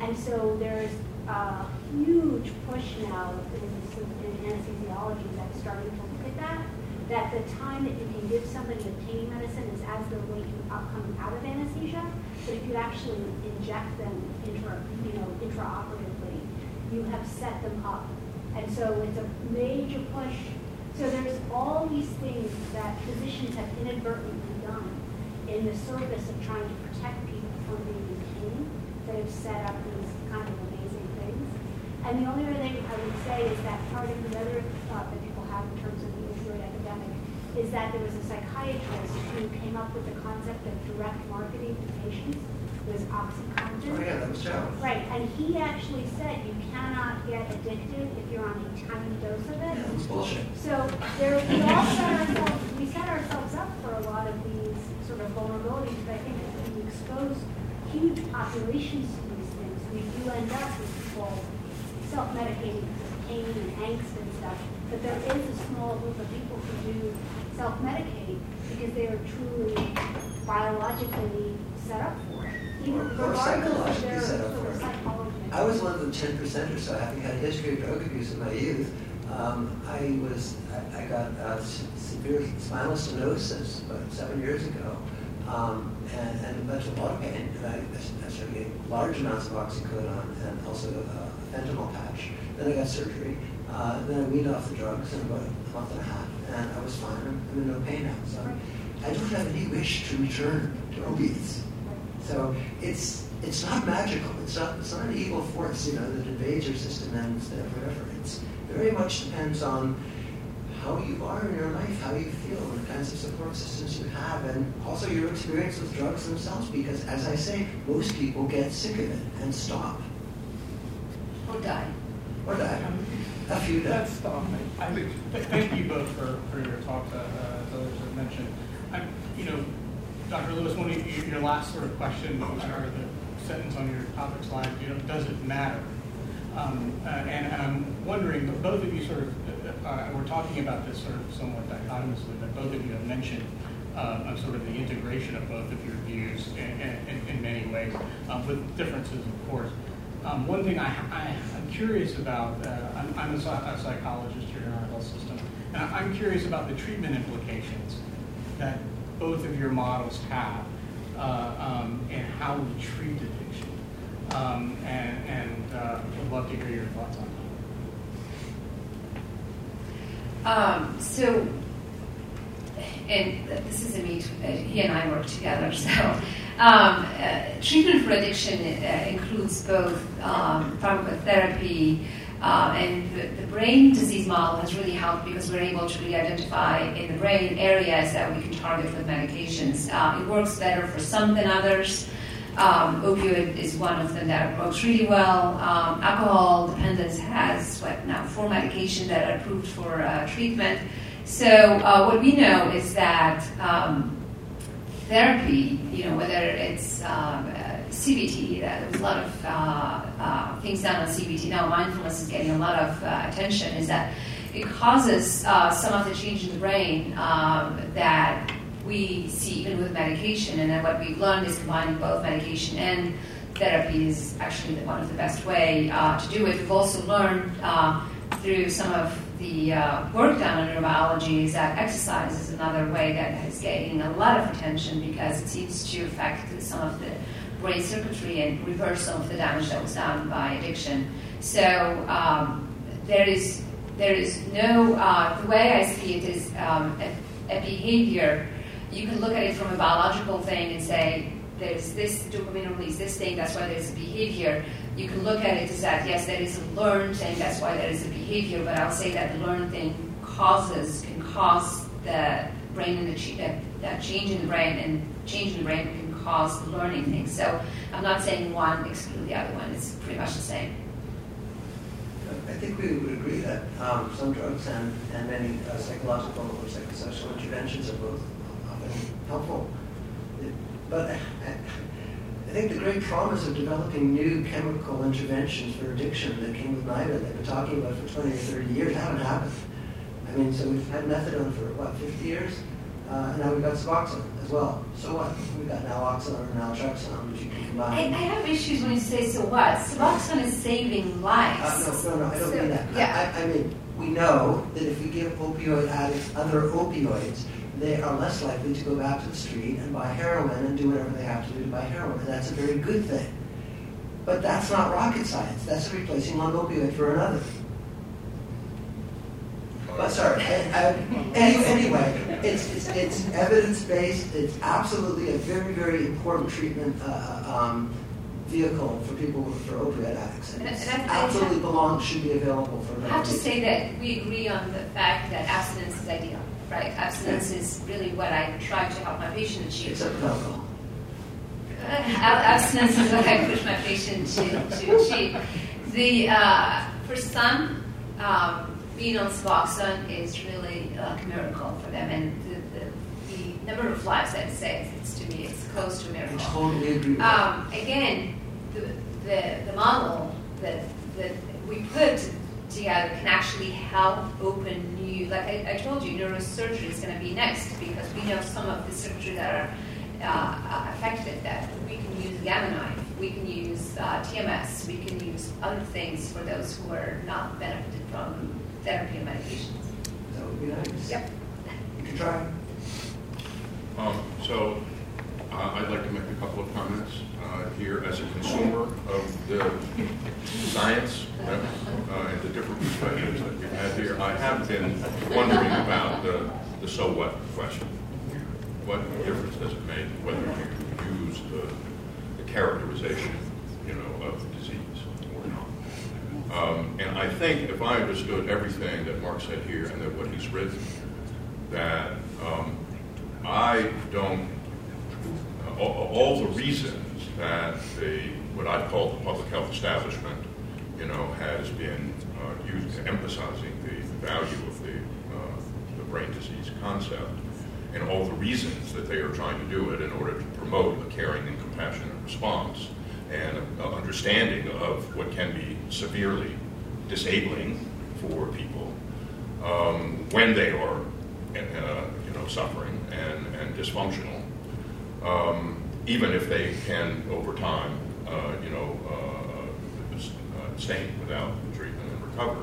And so there's a huge push now in, in anesthesiology that's starting to look at that, that the time that you can give somebody a pain medicine is as they're waking up coming out of anesthesia. But if you actually inject them intra, you know, intraoperatively, you have set them up. And so it's a major push. So there's all these things that physicians have inadvertently done in the service of trying to protect people from being in pain that have set up these kind of amazing things. And the only other thing I would say is that part of the other thought that people have in terms of the opioid epidemic is that there was a psychiatrist who came up with the concept of direct marketing to patients. Was OxyContin. Oh, yeah, that was. Right, and he actually said you cannot get addicted if you're on a tiny dose of it. Was bullshit. So there, we all set ourselves, we set ourselves up for a lot of these of vulnerabilities, but I think as we expose huge populations to these things, we do end up with people self-medicating because of pain and angst and stuff. But there is a small group of people who do self-medicate because they are truly biologically set up for it. Even Or- or psychologically set up for it. I was one of the ten percent or so, having had a history of drug abuse in my youth. Um, I was, I, I got uh, severe spinal stenosis about seven years ago, um, and, and a lot of pain. And I, started getting large amounts of oxycodone and also uh, a fentanyl patch. Then I got surgery. Uh, then I weaned off the drugs in about a month and a half, and I was fine. I'm, I'm in no pain now. So I don't have any wish to return to opiates. So it's it's not magical. It's not it's not an evil force, you know, that invades your system and is there forever. It's very much depends on how you are in your life, how you feel, and the kinds of support systems you have, and also your experience with drugs themselves. Because as I say, most people get sick of it and stop Or die. or die. A few die. That's the, I, th- thank you both for, for your talk, uh, as others have mentioned. I'm, you know, Dr. Lewis, one of your, your last sort of question, or the sentence on your topic slide, you know, does it matter? Um, uh, and, and I'm wondering, but both of you sort of, uh, we're talking about this sort of somewhat dichotomously, but both of you have mentioned uh, of sort of the integration of both of your views in, in, in many ways, uh, with differences, of course. Um, one thing I, I'm curious about, uh, I'm, I'm a, a psychologist here in our health system, and I'm curious about the treatment implications that both of your models have uh, um, and how we treat addiction. Um, and and uh, would love to hear your thoughts on that. Um, so, and this is a meet, uh, he and I work together, (laughs) so um, uh, treatment for addiction uh, includes both um, pharmacotherapy, uh, and the, the brain disease model has really helped because we're able to really identify in the brain areas that we can target with medications. Uh, it works better for some than others. Um, opioid is one of them that works really well. Um, alcohol dependence has what now four medications that are approved for uh, treatment. So uh, what we know is that um, therapy, you know, whether it's um, uh, CBT, uh, there's a lot of uh, things done on CBT now. Mindfulness is getting a lot of attention. Is that it causes some of the change in the brain um, that we see even with medication, and then what we've learned is combining both medication and therapy is actually one of the best way uh, to do it. We've also learned uh, through some of the uh, work done on neurobiology is that exercise is another way that is getting a lot of attention because it seems to affect some of the brain circuitry and reverse some of the damage that was done by addiction. So um, there is there is no uh, the way I see it is um, a, a behavior. You can look at it from a biological thing and say there's this dopamine release, this thing, that's why there's a behavior. You can look at it as that, yes, there is a learned thing, that's why there is a behavior, but I'll say that the learned thing causes, can cause the brain and the ch- that, that change in the brain, and change in the brain can cause the learning thing. So I'm not saying one exclude the other one, it's pretty much the same. I think we would agree that um, some drugs and, and many uh, psychological or psychosocial interventions are both helpful. But I, I think the great promise of developing new chemical interventions for addiction that came with NIDA that we've been talking about for 20 or 30 years haven't happened. I mean, so we've had methadone for, what, 50 years? Uh, and now we've got Suboxone as well. So what? We've got naloxone and naltrexone, which you can I, combine. I have issues when you say so what. Suboxone is saving lives. Uh, no, no, no, I don't So, mean that. Yeah. I, I mean, we know that if we give opioid addicts other opioids, they are less likely to go back to the street and buy heroin and do whatever they have to do to buy heroin. And that's a very good thing. But that's not rocket science. That's replacing one opioid for another. But sorry, (laughs) I, I, anyway, it's, it's, it's evidence-based. It's absolutely a very, very important treatment uh, um, vehicle for people with- for opioid addicts. And And- and absolutely have- belongs, should be available for them. I have to say that we agree on the fact that abstinence is ideal. Right? Abstinence is really what I try to help my patient achieve. Except with alcohol. Uh, abstinence is what I push my patient to, to achieve. The, uh, for some, um, being on Suboxone is really like a miracle for them, and the, the, the number of lives that it saves, it's to me, it's close to a I miracle. totally agree. Um, again, the, the, the model that, that we put together can actually help open new, like I, I told you, neurosurgery is going to be next because we know some of the surgery that are uh, affected that we can use gamma knife, we can use uh, TMS, we can use other things for those who are not benefited from therapy and medications. That would be nice. Yep. You can try. Um, So uh, I'd like to make a couple of comments uh, here as a consumer of the science uh, and the different perspectives that we've had here. I have been wondering about the, the so what question. What difference does it make whether you use the, the characterization, you know, of disease or not? Um, and I think if I understood everything that Marc said here and that what he's written, that um, I don't, uh, all, all the reasons that the, what I call the public health establishment, you know, has been uh, used, emphasizing the value of the, uh, the brain disease concept, and all the reasons that they are trying to do it in order to promote a caring and compassionate response and an understanding of what can be severely disabling for people um, when they are, uh, you know, suffering and, and dysfunctional, um, even if they can, over time, uh, you know, uh, uh, stay without treatment and recover.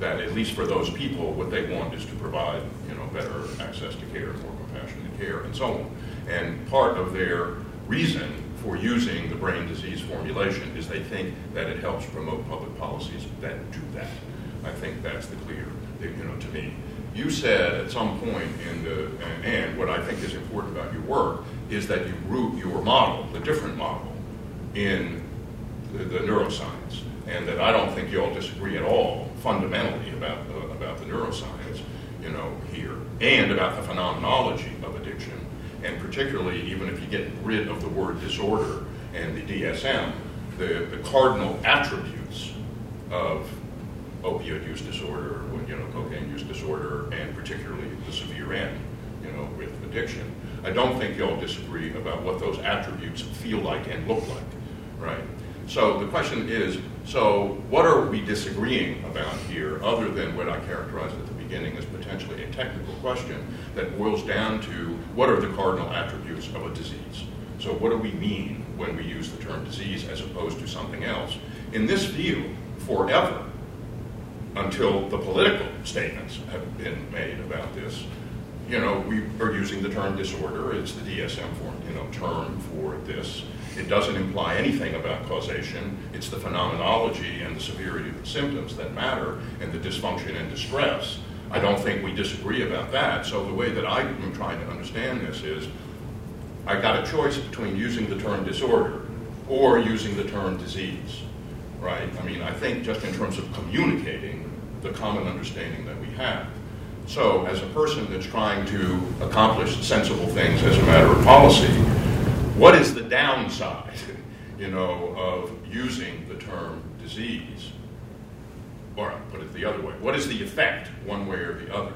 That at least for those people, what they want is to provide, you know, better access to care, more compassionate care, and so on. And part of their reason for using the brain disease formulation is they think that it helps promote public policies that do that. I think that's the clear, you know, to me. You said at some point in the, and, and what I think is important about your work is that you root your model, the different model, in the, the neuroscience, and that I don't think you all disagree at all fundamentally about the, about the neuroscience, you know, here, and about the phenomenology of addiction, and particularly even if you get rid of the word disorder and the DSM, the, the cardinal attributes of opioid use disorder, you know, cocaine use disorder, and particularly the severe end, you know, with addiction. I don't think y'all disagree about what those attributes feel like and look like, right? So the question is, so what are we disagreeing about here, other than what I characterized at the beginning as potentially a technical question that boils down to what are the cardinal attributes of a disease? So what do we mean when we use the term disease as opposed to something else? In this view, forever, until the political statements have been made about this, you know, we are using the term disorder. It's the DSM form, you know, term for this. It doesn't imply anything about causation. It's the phenomenology and the severity of the symptoms that matter and the dysfunction and distress. I don't think we disagree about that. So the way that I'm trying to understand this is I got a choice between using the term disorder or using the term disease, right? I mean, I think just in terms of communicating the common understanding that we have. So, as a person that's trying to accomplish sensible things as a matter of policy, what is the downside, you know, of using the term disease? Or I'll put it the other way. What is the effect, one way or the other?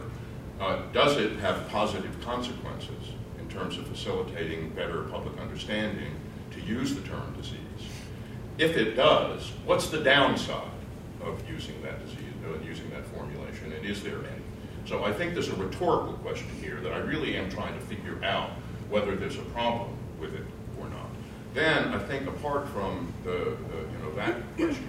Uh, does it have positive consequences in terms of facilitating better public understanding to use the term disease? If it does, what's the downside of using that disease, uh, using that formulation, and is there any? So I think there's a rhetorical question here that I really am trying to figure out whether there's a problem with it or not. Then I think apart from the, the you know that question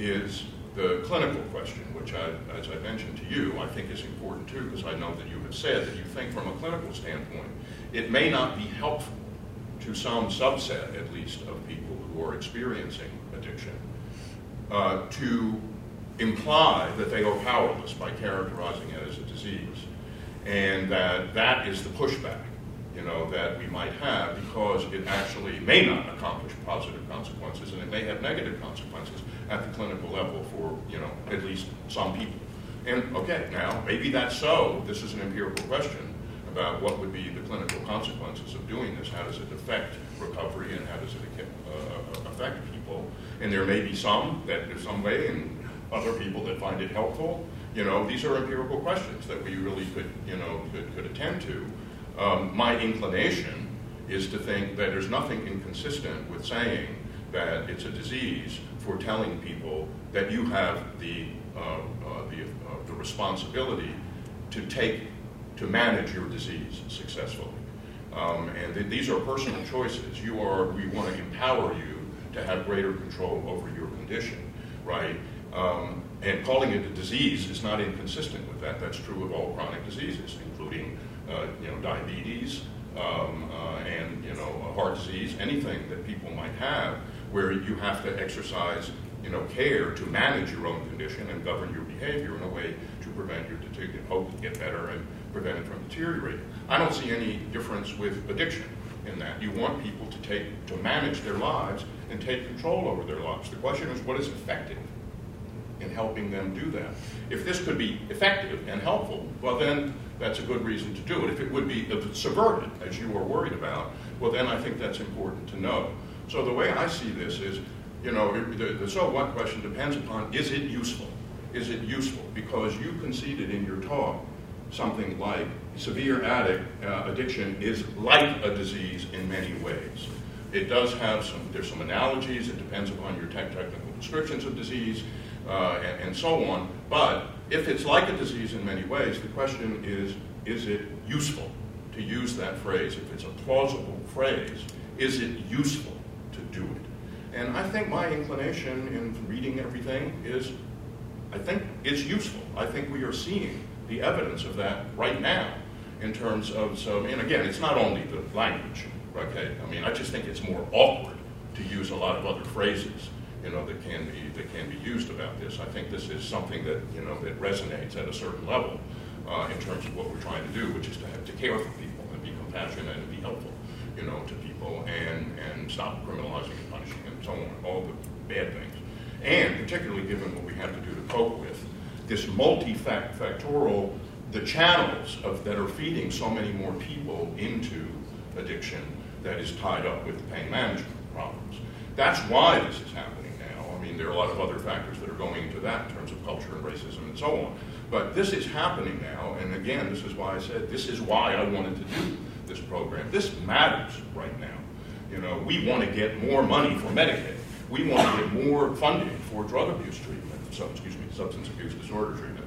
is the clinical question, which I, as I mentioned to you, I think is important too, because I know that you have said that you think from a clinical standpoint, it may not be helpful to some subset, at least, of people who are experiencing addiction, uh, to imply that they are powerless by characterizing it as a disease, and that that is the pushback, you know, that we might have because it actually may not accomplish positive consequences, and it may have negative consequences at the clinical level for, you know, at least some people. And okay, now maybe that's so. This is an empirical question about what would be the clinical consequences of doing this. How does it affect recovery and how does it uh, affect people? And there may be some that there's some way, and other people that find it helpful. You know, these are empirical questions that we really could, you know, could, could attend to. Um, my inclination is to think that there's nothing inconsistent with saying that it's a disease for telling people that you have the, uh, uh, the, uh, the responsibility to take, to manage your disease successfully. Um, and th- these are personal choices. You are, we want to empower you to have greater control over your condition, right? Um, and calling it a disease is not inconsistent with that. That's true of all chronic diseases, including uh, you know, diabetes um, uh, and you know, heart disease, anything that people might have where you have to exercise you know, care to manage your own condition and govern your behavior in a way to prevent your to, hope to get better and prevent it from deteriorating. I don't see any difference with addiction in that. You want people to take to manage their lives and take control over their lives. The question is what is effective helping them do that. If this could be effective and helpful, well then that's a good reason to do it. If it would be subverted, as you are worried about, well then I think that's important to know. So the way I see this is, you know, the, the so what question depends upon is it useful? Is it useful? Because you conceded in your talk something like severe addict uh, addiction is like a disease in many ways. It does have some, there's some analogies, it depends upon your technical descriptions of disease uh, and, and so on. But if it's like a disease in many ways, the question is, is it useful to use that phrase? If it's a plausible phrase, is it useful to do it? And I think my inclination in reading everything is I think it's useful. I think we are seeing the evidence of that right now in terms of so and again it's not only the language okay i mean i just think it's more awkward to use a lot of other phrases you know, that can be that can be used about this. I think this is something that you know that resonates at a certain level uh, in terms of what we're trying to do, which is to have to care for people and be compassionate and be helpful, you know, to people and and stop criminalizing and punishing and so on, all the bad things, and particularly given what we have to do to cope with this multifactorial the channels of, that are feeding so many more people into addiction that is tied up with pain management problems. That's why this is happening mean, there are a lot of other factors that are going into that in terms of culture and racism and so on. But this is happening now, and again, this is why I said this is why I wanted to do this program. This matters right now. You know, we want to get more money for Medicaid. We want to get more funding for drug abuse treatment, so, excuse me, substance abuse disorder treatment.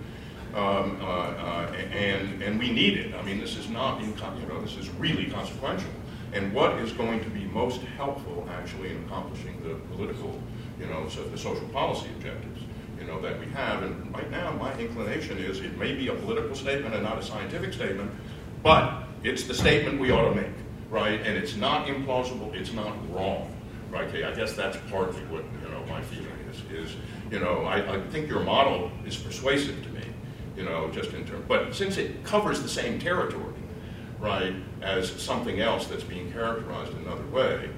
Um, uh, uh, and and we need it. I mean, this is not you know this is really consequential. And what is going to be most helpful, actually, in accomplishing the political you know, so the social policy objectives, you know, that we have. And right now, my inclination is it may be a political statement and not a scientific statement, but it's the statement we ought to make, right? And it's not implausible, it's not wrong, right? Okay, I guess that's partly what, you know, my feeling is, is, you know, I, I think your model is persuasive to me, you know, just in terms, but since it covers the same territory, right, as something else that's being characterized another way,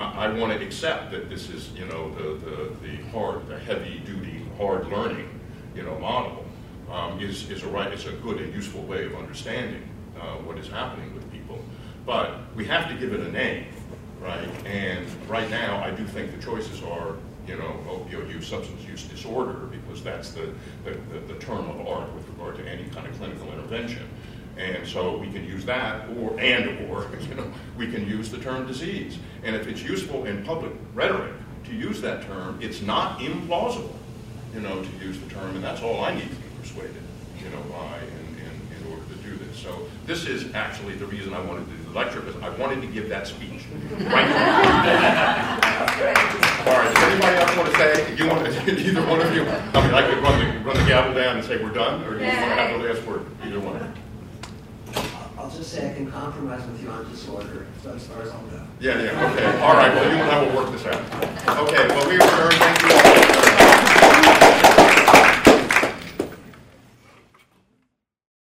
I, want to accept that this is, you know, the, the, the hard, the heavy duty, hard learning, you know, model um, is, is a right, it's a good and useful way of understanding uh, what is happening with people. But we have to give it a name, right? And right now, I do think the choices are, you know, opioid use, substance use disorder, because that's the, the, the, the term of art with regard to any kind of clinical intervention. And so we can use that, or and or (laughs) you know, we can use the term disease. And if it's useful in public rhetoric to use that term, it's not implausible, you know, to use the term, and that's all I need to be persuaded, you know, by in, in, in order to do this. So this is actually the reason I wanted to do the lecture, because I wanted to give that speech. Right (laughs) all right, does anybody else want to say, Do you want to, (laughs) either one of you, I mean, I could run the, run the gavel down and say we're done, or do you want to have the last word, either one? I'll just say I can compromise with you on disorder. So as far as I'll go. Yeah, yeah, okay. All right, well, you and I will work this out. Okay, well, we adjourn. Thank you all.